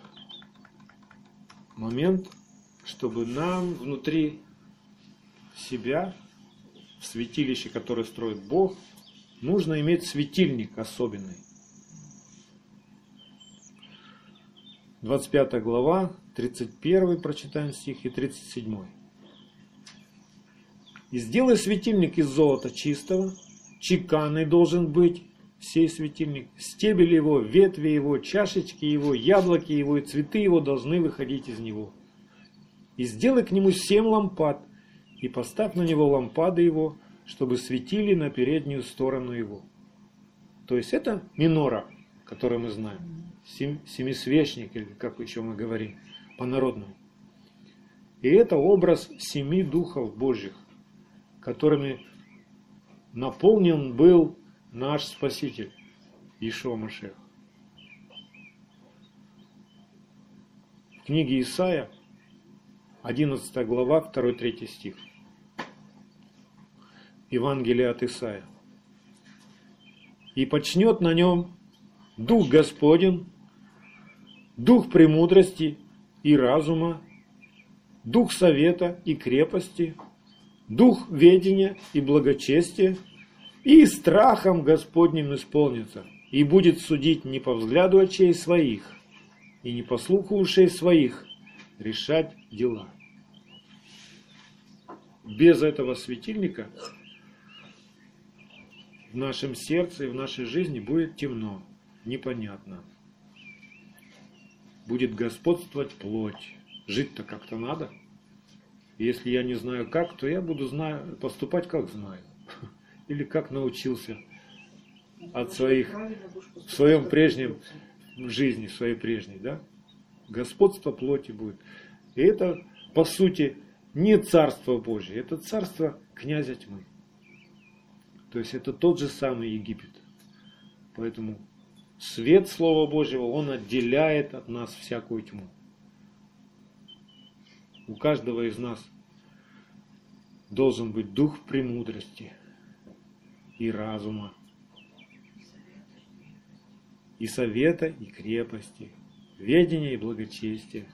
Speaker 1: момент, чтобы нам внутри себя, в святилище, которое строит Бог, нужно иметь светильник особенный. 25 глава, 31 прочитаем стих и 37. «И сделай светильник из золота чистого, чеканный должен быть, сей светильник, стебель его, ветви его, чашечки его, яблоки его и цветы его должны выходить из него. И сделай к нему семь лампад, и поставь на него лампады его, чтобы светили на переднюю сторону его». То есть это минора, которую мы знаем семисвечник, или как еще мы говорим по-народному. И это образ семи духов Божьих, которыми наполнен был наш Спаситель Ишуа Машех. В книге Исаия, 11 глава, 2-3 стих. Евангелие от Исаия. «И почнет на нем Дух Господень, дух премудрости и разума, дух совета и крепости, дух ведения и благочестия, и страхом Господним исполнится, и будет судить не по взгляду очей своих, и не по слуху ушей своих, решать дела. Без этого светильника в нашем сердце и в нашей жизни будет темно, непонятно будет господствовать плоть. Жить-то как-то надо. если я не знаю как, то я буду знаю, поступать как знаю. Или как научился от своих, в своем прежнем жизни, в своей прежней, да? Господство плоти будет. И это, по сути, не Царство Божье, это Царство князя тьмы. То есть это тот же самый Египет. Поэтому свет Слова Божьего, он отделяет от нас всякую тьму. У каждого из нас должен быть дух премудрости и разума, и совета, и крепости, ведения и благочестия.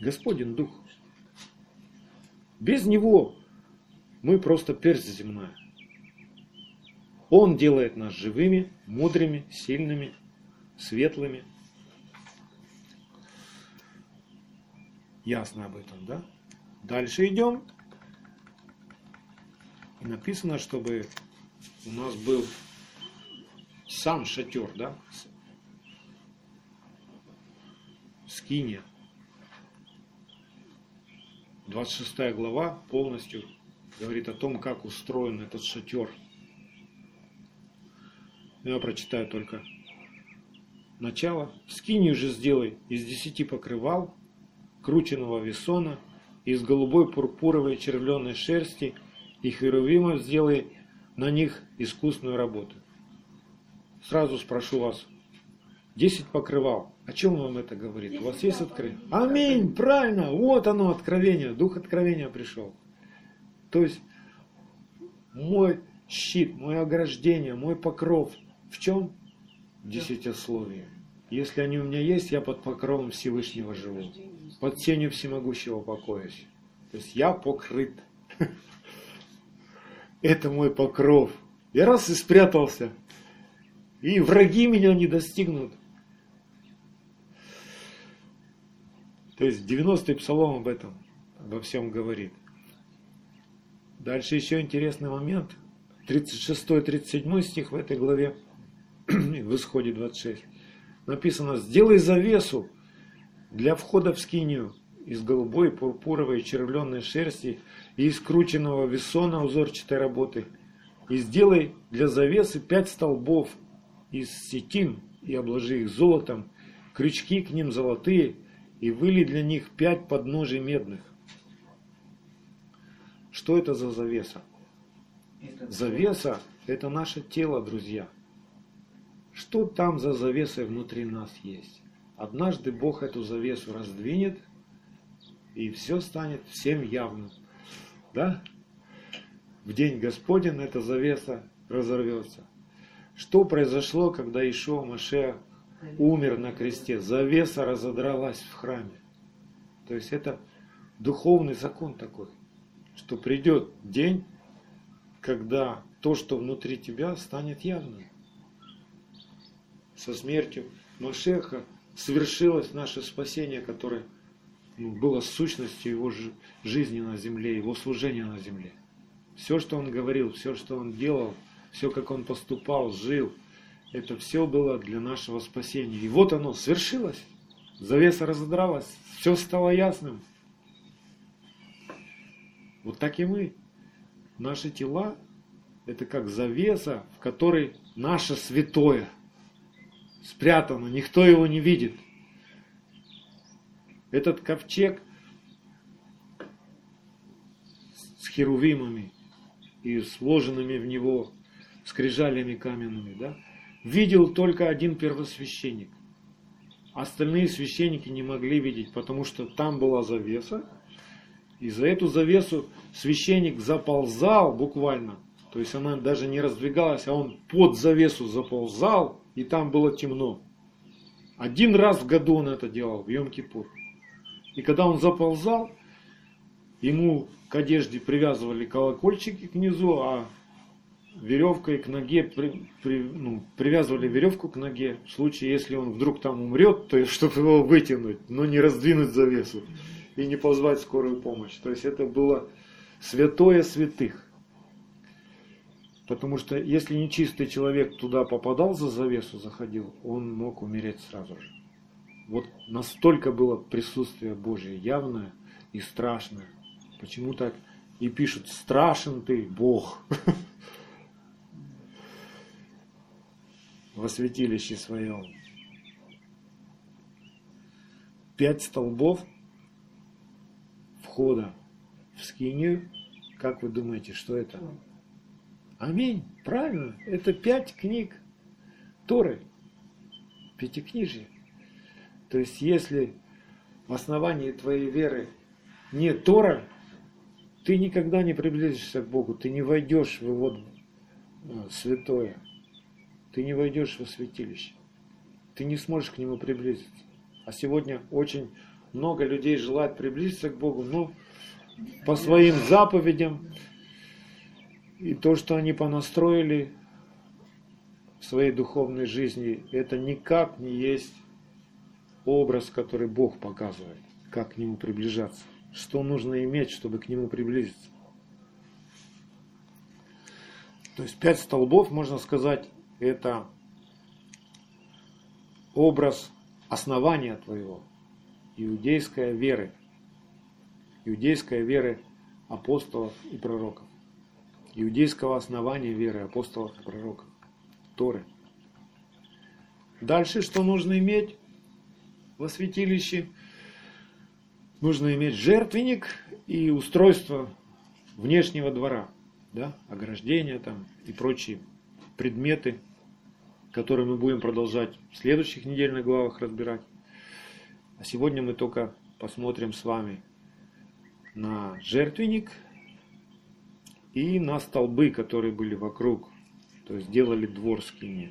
Speaker 1: Господень Дух. Без Него мы просто персть земная. Он делает нас живыми, мудрыми, сильными, светлыми. Ясно об этом, да? Дальше идем. Написано, чтобы у нас был сам шатер, да? Скиния. 26 глава полностью говорит о том, как устроен этот шатер. Я прочитаю только начало. Скинию же сделай из десяти покрывал, крученного весона, из голубой пурпуровой червленой шерсти и херувимов сделай на них искусную работу. Сразу спрошу вас, 10 покрывал, о чем вам это говорит? У вас есть откровение? Аминь, правильно, вот оно откровение, дух откровения пришел. То есть мой щит, мое ограждение, мой покров в чем? Десятисловие. Если они у меня есть, я под покровом Всевышнего живу. Под тенью всемогущего покоюсь. То есть я покрыт. Это мой покров. Я раз и спрятался. И враги меня не достигнут. То есть 90-й псалом об этом, обо всем говорит. Дальше еще интересный момент. 36-37 стих в этой главе, в исходе 26. Написано, сделай завесу для входа в скинию из голубой, пурпуровой, червленной шерсти и из крученного весона узорчатой работы. И сделай для завесы пять столбов из сетин и обложи их золотом, крючки к ним золотые, и выли для них пять подножий медных. Что это за завеса? Завеса – это наше тело, друзья. Что там за завесой внутри нас есть? Однажды Бог эту завесу раздвинет, и все станет всем явным. Да? В день Господень эта завеса разорвется. Что произошло, когда Ишуа Маше умер на кресте? Завеса разодралась в храме. То есть это духовный закон такой, что придет день, когда то, что внутри тебя, станет явным. Со смертью Машеха совершилось наше спасение, которое ну, было сущностью его жизни на земле, его служения на земле. Все, что он говорил, все, что он делал, все, как он поступал, жил, это все было для нашего спасения. И вот оно свершилось. Завеса разодралась, все стало ясным. Вот так и мы. Наши тела – это как завеса, в которой наше святое спрятано, никто его не видит. Этот ковчег с херувимами и сложенными в него скрижалями каменными, да, видел только один первосвященник. Остальные священники не могли видеть, потому что там была завеса, и за эту завесу священник заползал буквально, то есть она даже не раздвигалась, а он под завесу заползал, и там было темно. Один раз в году он это делал, в Йом-Кипур. И когда он заползал, ему к одежде привязывали колокольчики к низу, а веревкой к ноге при, при, ну, привязывали веревку к ноге в случае, если он вдруг там умрет, то чтобы его вытянуть, но не раздвинуть завесу и не позвать скорую помощь. То есть это было святое святых. Потому что если нечистый человек туда попадал за завесу, заходил, он мог умереть сразу же. Вот настолько было присутствие Божие явное и страшное. Почему так и пишут «страшен ты, Бог» во святилище своем. Пять столбов входа в скинию. Как вы думаете, что это? Аминь. Правильно. Это пять книг Торы. Пятикнижие. То есть, если в основании твоей веры нет Тора, ты никогда не приблизишься к Богу, ты не войдешь в Его э, святое, ты не войдешь во святилище, ты не сможешь к Нему приблизиться. А сегодня очень много людей желает приблизиться к Богу, но по своим заповедям и то, что они понастроили в своей духовной жизни, это никак не есть образ, который Бог показывает, как к Нему приближаться, что нужно иметь, чтобы к Нему приблизиться. То есть пять столбов, можно сказать, это образ основания твоего, иудейская веры, иудейская веры апостолов и пророков, иудейского основания веры апостолов и пророков, Торы. Дальше что нужно иметь во святилище? Нужно иметь жертвенник и устройство внешнего двора, да, ограждения там и прочие предметы, которые мы будем продолжать в следующих недельных главах разбирать. А сегодня мы только посмотрим с вами на жертвенник и на столбы, которые были вокруг, то есть делали двор скини.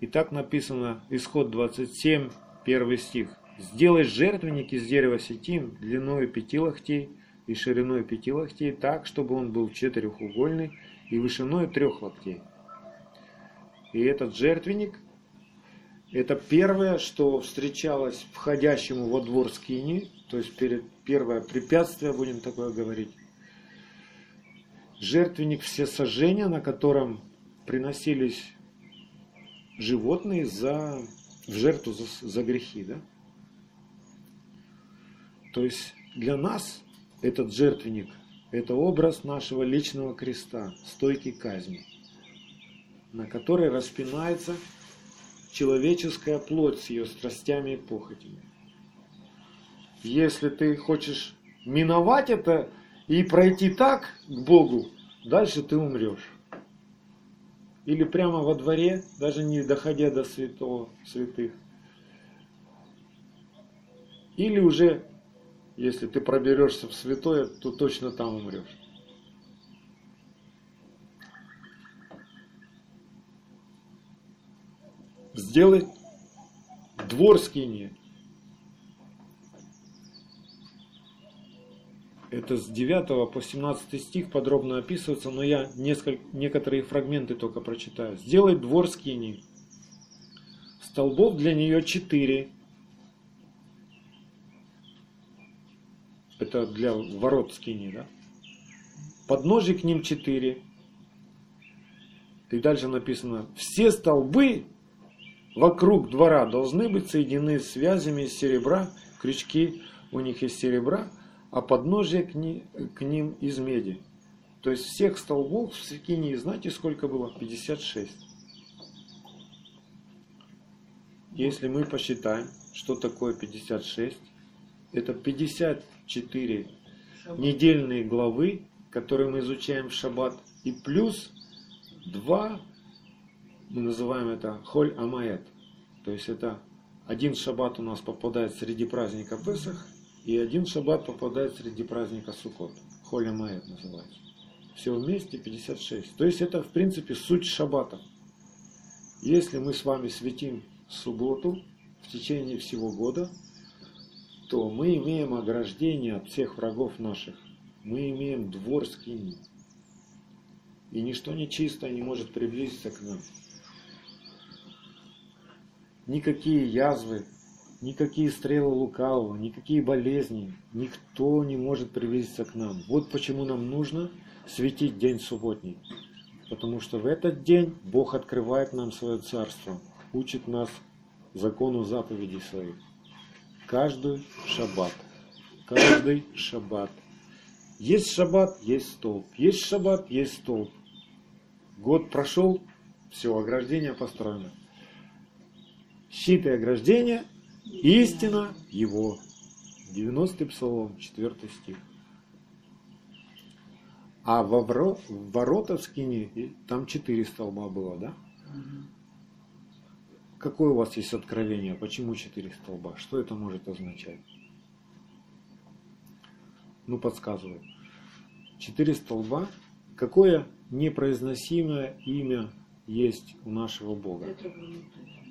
Speaker 1: И так написано, исход 27, первый стих. «Сделай жертвенник из дерева сетим длиной пяти локтей и шириной пяти локтей так, чтобы он был четырехугольный и вышиной трех локтей». И этот жертвенник – это первое, что встречалось входящему во двор скини, то есть перед, первое препятствие, будем такое говорить. Жертвенник все сожжения, на котором приносились животные за, в жертву за, за грехи. Да? То есть для нас этот жертвенник – это образ нашего личного креста, стойки казни на которой распинается человеческая плоть с ее страстями и похотями. Если ты хочешь миновать это и пройти так к Богу, дальше ты умрешь. Или прямо во дворе, даже не доходя до святого, святых. Или уже, если ты проберешься в святое, то точно там умрешь. сделать двор скинии. Это с 9 по 17 стих подробно описывается, но я несколько, некоторые фрагменты только прочитаю. Сделай двор скинии. Столбов для нее 4. Это для ворот скини, да? Подножий к ним 4. И дальше написано, все столбы вокруг двора должны быть соединены связями из серебра, крючки у них из серебра, а подножие к, ни, к ним из меди. То есть всех столбов в Секине, знаете, сколько было? 56. Если мы посчитаем, что такое 56, это 54 недельные главы, которые мы изучаем в шаббат, и плюс 2 мы называем это Холь Амаэт. То есть это один шаббат у нас попадает среди праздника Песах, и один шаббат попадает среди праздника Суккот. Холь Амаэт называется. Все вместе 56. То есть это в принципе суть шаббата. Если мы с вами светим субботу в течение всего года, то мы имеем ограждение от всех врагов наших. Мы имеем двор скини. И ничто нечистое не может приблизиться к нам никакие язвы, никакие стрелы лукавого, никакие болезни, никто не может приблизиться к нам. Вот почему нам нужно светить день субботний. Потому что в этот день Бог открывает нам свое царство, учит нас закону заповедей своих. Каждый шаббат. Каждый шаббат. Есть шаббат, есть столб. Есть шаббат, есть столб. Год прошел, все, ограждение построено щит и ограждение, истина его. 90-й псалом, 4 стих. А во ворота в скине, там четыре столба было, да? Какое у вас есть откровение? Почему четыре столба? Что это может означать? Ну, подсказываю. Четыре столба. Какое непроизносимое имя есть у нашего Бога?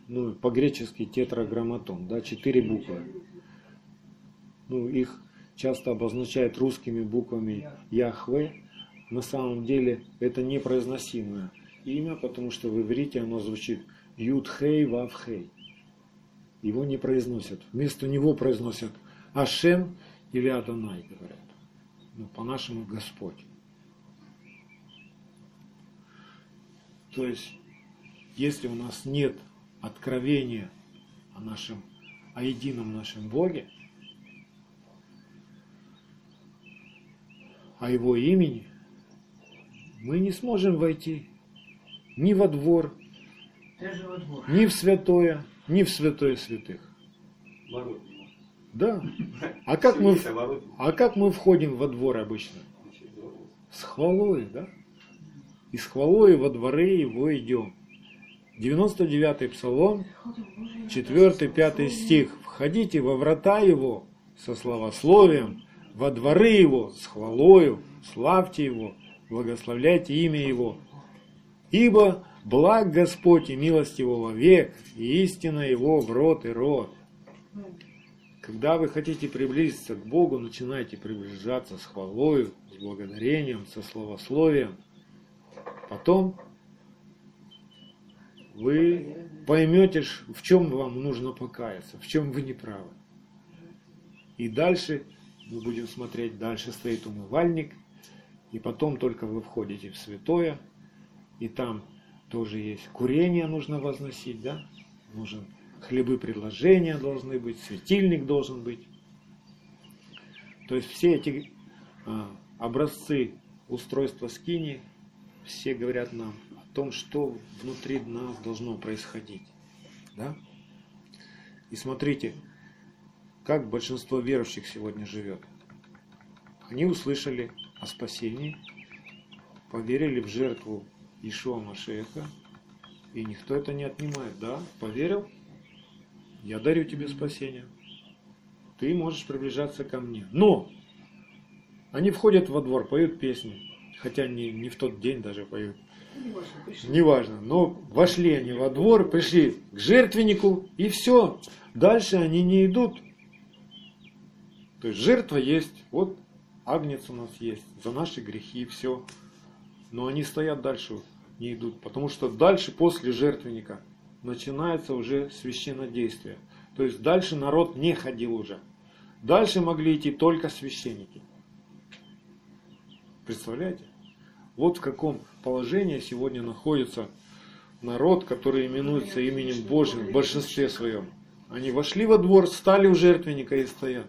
Speaker 1: Ну, по-гречески тетраграмматон, да, четыре буквы. ну, их часто обозначают русскими буквами Яхве. На самом деле это непроизносимое имя, потому что в иврите оно звучит Юдхей Вавхей. Его не произносят. Вместо него произносят Ашем или Адонай, говорят. Ну, по-нашему Господь. То есть, если у нас нет откровения о нашем, о едином нашем Боге, о Его имени, мы не сможем войти ни во двор,
Speaker 2: Даже во двор.
Speaker 1: ни в святое, ни в святое святых.
Speaker 3: Ворот.
Speaker 1: Да. А как мы, а как мы входим во двор обычно? С хвалой, да? И с хвалой во дворы его идем. 99-й псалом, 4-5 стих. Входите во врата его со словословием, во дворы его с хвалою, славьте его, благословляйте имя его. Ибо благ Господь и милость его вовек, и истина его в рот и рот. Когда вы хотите приблизиться к Богу, начинайте приближаться с хвалою, с благодарением, со словословием. Потом вы поймете, в чем вам нужно покаяться, в чем вы не правы. И дальше мы будем смотреть, дальше стоит умывальник, и потом только вы входите в святое, и там тоже есть курение нужно возносить, да? Нужен хлебы предложения должны быть, светильник должен быть. То есть все эти а, образцы устройства скини, все говорят нам том, что внутри нас должно происходить. Да? И смотрите, как большинство верующих сегодня живет. Они услышали о спасении, поверили в жертву Ишуа Машеха, и никто это не отнимает. Да, поверил? Я дарю тебе спасение. Ты можешь приближаться ко мне. Но они входят во двор, поют песни. Хотя не, не в тот день даже поют. Неважно. Но вошли они во двор, пришли к жертвеннику, и все. Дальше они не идут. То есть жертва есть. Вот агнец у нас есть. За наши грехи, все. Но они стоят дальше, не идут. Потому что дальше, после жертвенника, начинается уже священнодействие. То есть дальше народ не ходил уже. Дальше могли идти только священники. Представляете? Вот в каком положении сегодня находится народ, который именуется именем Божьим в большинстве своем. Они вошли во двор, стали у жертвенника и стоят.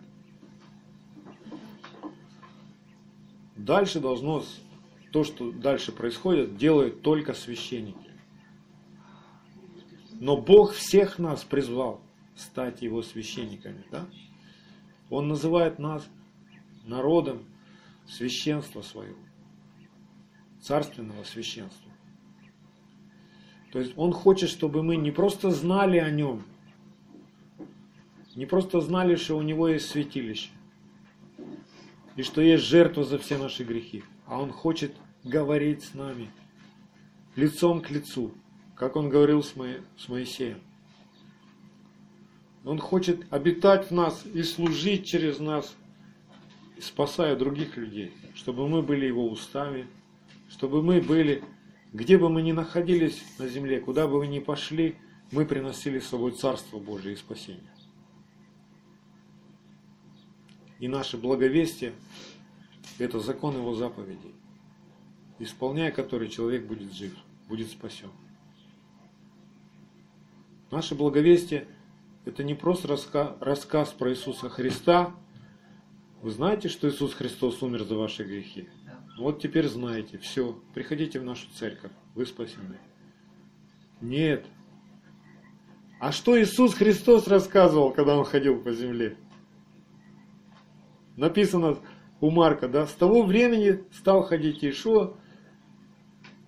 Speaker 1: Дальше должно, то, что дальше происходит, делают только священники. Но Бог всех нас призвал стать Его священниками. Да? Он называет нас народом священства своего, царственного священства. То есть Он хочет, чтобы мы не просто знали о Нем, не просто знали, что у Него есть святилище, и что есть жертва за все наши грехи, а Он хочет говорить с нами лицом к лицу, как Он говорил с, Мо- с Моисеем. Он хочет обитать в нас и служить через нас, спасая других людей, чтобы мы были Его устами, чтобы мы были, где бы мы ни находились на земле, куда бы мы ни пошли, мы приносили с собой Царство Божие и спасение. И наше благовестие – это закон Его заповедей, исполняя который человек будет жив, будет спасен. Наше благовестие – это не просто раска- рассказ про Иисуса Христа. Вы знаете, что Иисус Христос умер за ваши грехи? Вот теперь знаете, все, приходите в нашу церковь, вы спасены. Нет. А что Иисус Христос рассказывал, когда Он ходил по земле? Написано у Марка, да, с того времени стал ходить Иешуа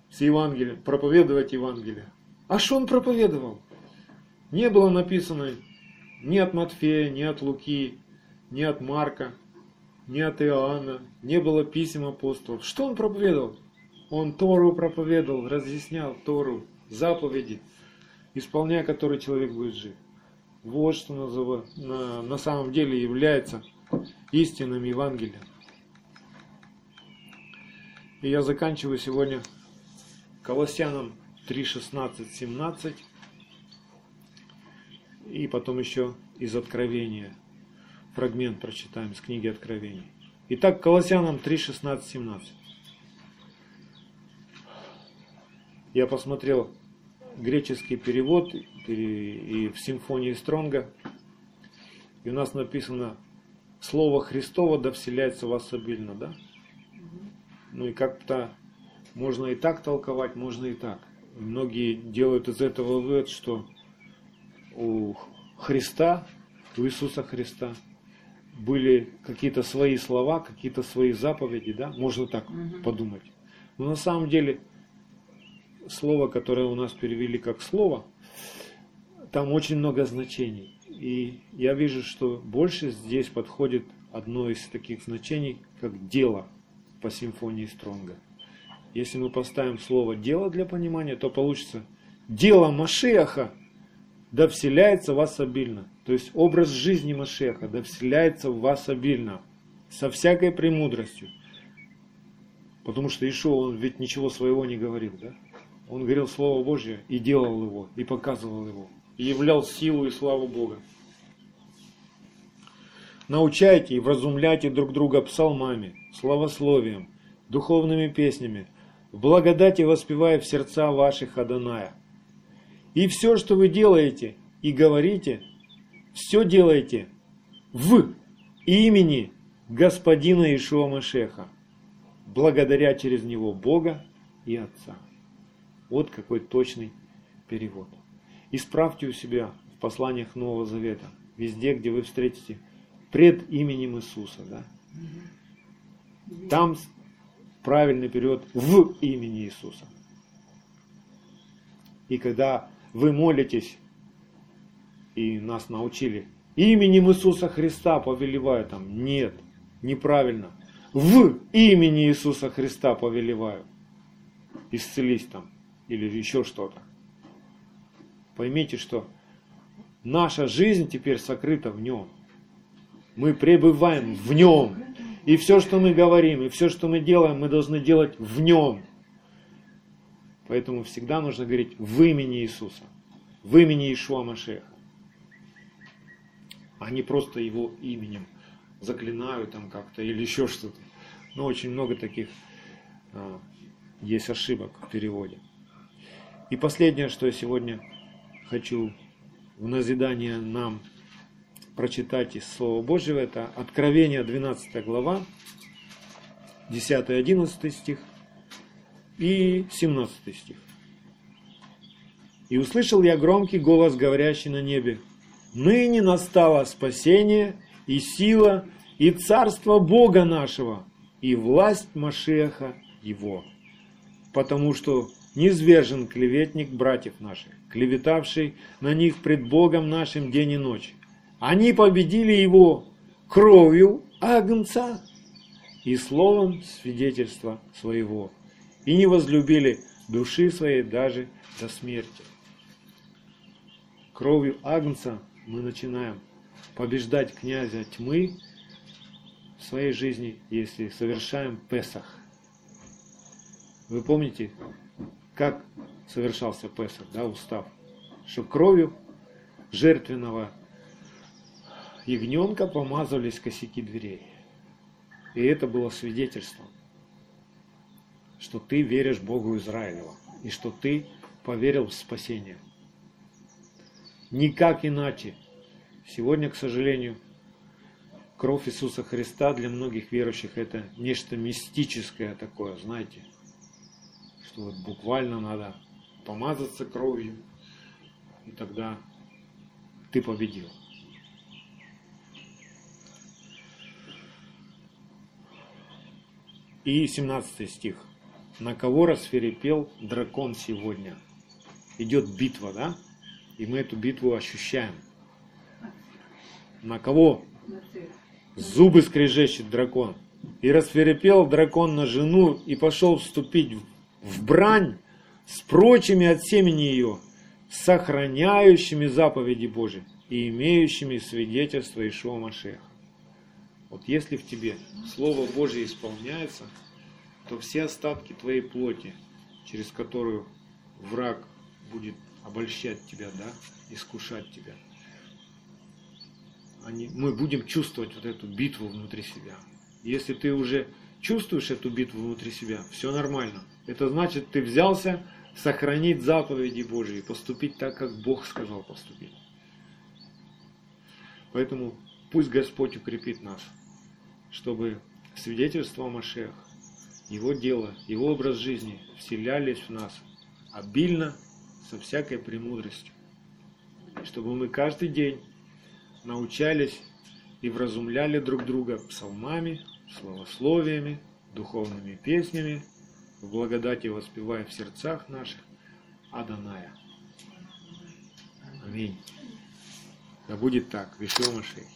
Speaker 1: с Евангелием, проповедовать Евангелие. А что Он проповедовал? Не было написано ни от Матфея, ни от Луки, ни от Марка, ни от Иоанна, не было писем апостолов. Что он проповедовал? Он Тору проповедовал, разъяснял Тору, заповеди, исполняя которые человек будет жив. Вот что называ- на, на самом деле является истинным Евангелием. И я заканчиваю сегодня Колоссянам 3, 16, 17. И потом еще из Откровения. Фрагмент прочитаем из книги Откровений. Итак, Колоссянам 3, 16, 17. Я посмотрел греческий перевод и в симфонии Стронга. И у нас написано Слово Христово да вселяется в вас обильно, да? Ну и как-то можно и так толковать, можно и так. Многие делают из этого вывод, что у Христа, у Иисуса Христа были какие-то свои слова, какие-то свои заповеди, да, можно так угу. подумать. Но на самом деле слово, которое у нас перевели как слово, там очень много значений. И я вижу, что больше здесь подходит одно из таких значений, как дело по симфонии Стронга. Если мы поставим слово «дело» для понимания, то получится «дело Машеха да вселяется в вас обильно». То есть образ жизни Машеха да вселяется в вас обильно, со всякой премудростью. Потому что Ишуа, он ведь ничего своего не говорил, да? Он говорил Слово Божье и делал его, и показывал его, и являл силу и славу Бога. Научайте и вразумляйте друг друга псалмами, славословием, духовными песнями, в благодати воспевая в сердца ваших Аданая. И все, что вы делаете и говорите, все делайте в имени Господина Ишуа Машеха, благодаря через него Бога и Отца. Вот какой точный перевод. Исправьте у себя в посланиях Нового Завета, везде, где вы встретите пред именем Иисуса. Да? Там правильный перевод в имени Иисуса. И когда вы молитесь, и нас научили, именем Иисуса Христа повелеваю там, нет, неправильно. В имени Иисуса Христа повелеваю. Исцелись там или еще что-то. Поймите, что наша жизнь теперь сокрыта в нем. Мы пребываем в нем. И все, что мы говорим, и все, что мы делаем, мы должны делать в нем. Поэтому всегда нужно говорить в имени Иисуса, в имени Ишуа Машеха, а не просто его именем заклинаю там как-то или еще что-то. Но очень много таких а, есть ошибок в переводе. И последнее, что я сегодня хочу в назидание нам прочитать из Слова Божьего, это Откровение 12 глава, 10-11 стих и 17 стих. «И услышал я громкий голос, говорящий на небе, «Ныне настало спасение и сила, и царство Бога нашего, и власть Машеха Его, потому что низвержен клеветник братьев наших, клеветавший на них пред Богом нашим день и ночь. Они победили его кровью Агнца и словом свидетельства своего, и не возлюбили души своей даже до смерти. Кровью Агнца мы начинаем побеждать князя тьмы в своей жизни, если совершаем Песах. Вы помните, как совершался Песах, да, устав? Что кровью жертвенного ягненка помазывались косяки дверей. И это было свидетельством, что ты веришь Богу Израилева, и что ты поверил в спасение. Никак иначе. Сегодня, к сожалению, кровь Иисуса Христа для многих верующих это нечто мистическое такое, знаете, что вот буквально надо помазаться кровью, и тогда ты победил. И 17 стих. На кого расферепел дракон сегодня? Идет битва, да? И мы эту битву ощущаем. На кого? Зубы скрежещет дракон. И расферепел дракон на жену и пошел вступить в брань с прочими от семени ее, сохраняющими заповеди Божьи и имеющими свидетельство Ишуа Машеха. Вот если в тебе Слово Божье исполняется, то все остатки твоей плоти, через которую враг будет обольщать тебя, да, искушать тебя, они, мы будем чувствовать вот эту битву внутри себя. Если ты уже чувствуешь эту битву внутри себя, все нормально. Это значит, ты взялся сохранить заповеди Божьи, поступить так, как Бог сказал поступить. Поэтому пусть Господь укрепит нас, чтобы свидетельство о Машех, Его дело, Его образ жизни вселялись в нас обильно, со всякой премудростью. Чтобы мы каждый день научались и вразумляли друг друга псалмами, словословиями, духовными песнями, в благодати воспевая в сердцах наших Аданая. Аминь. Да будет так, Вишел Машей.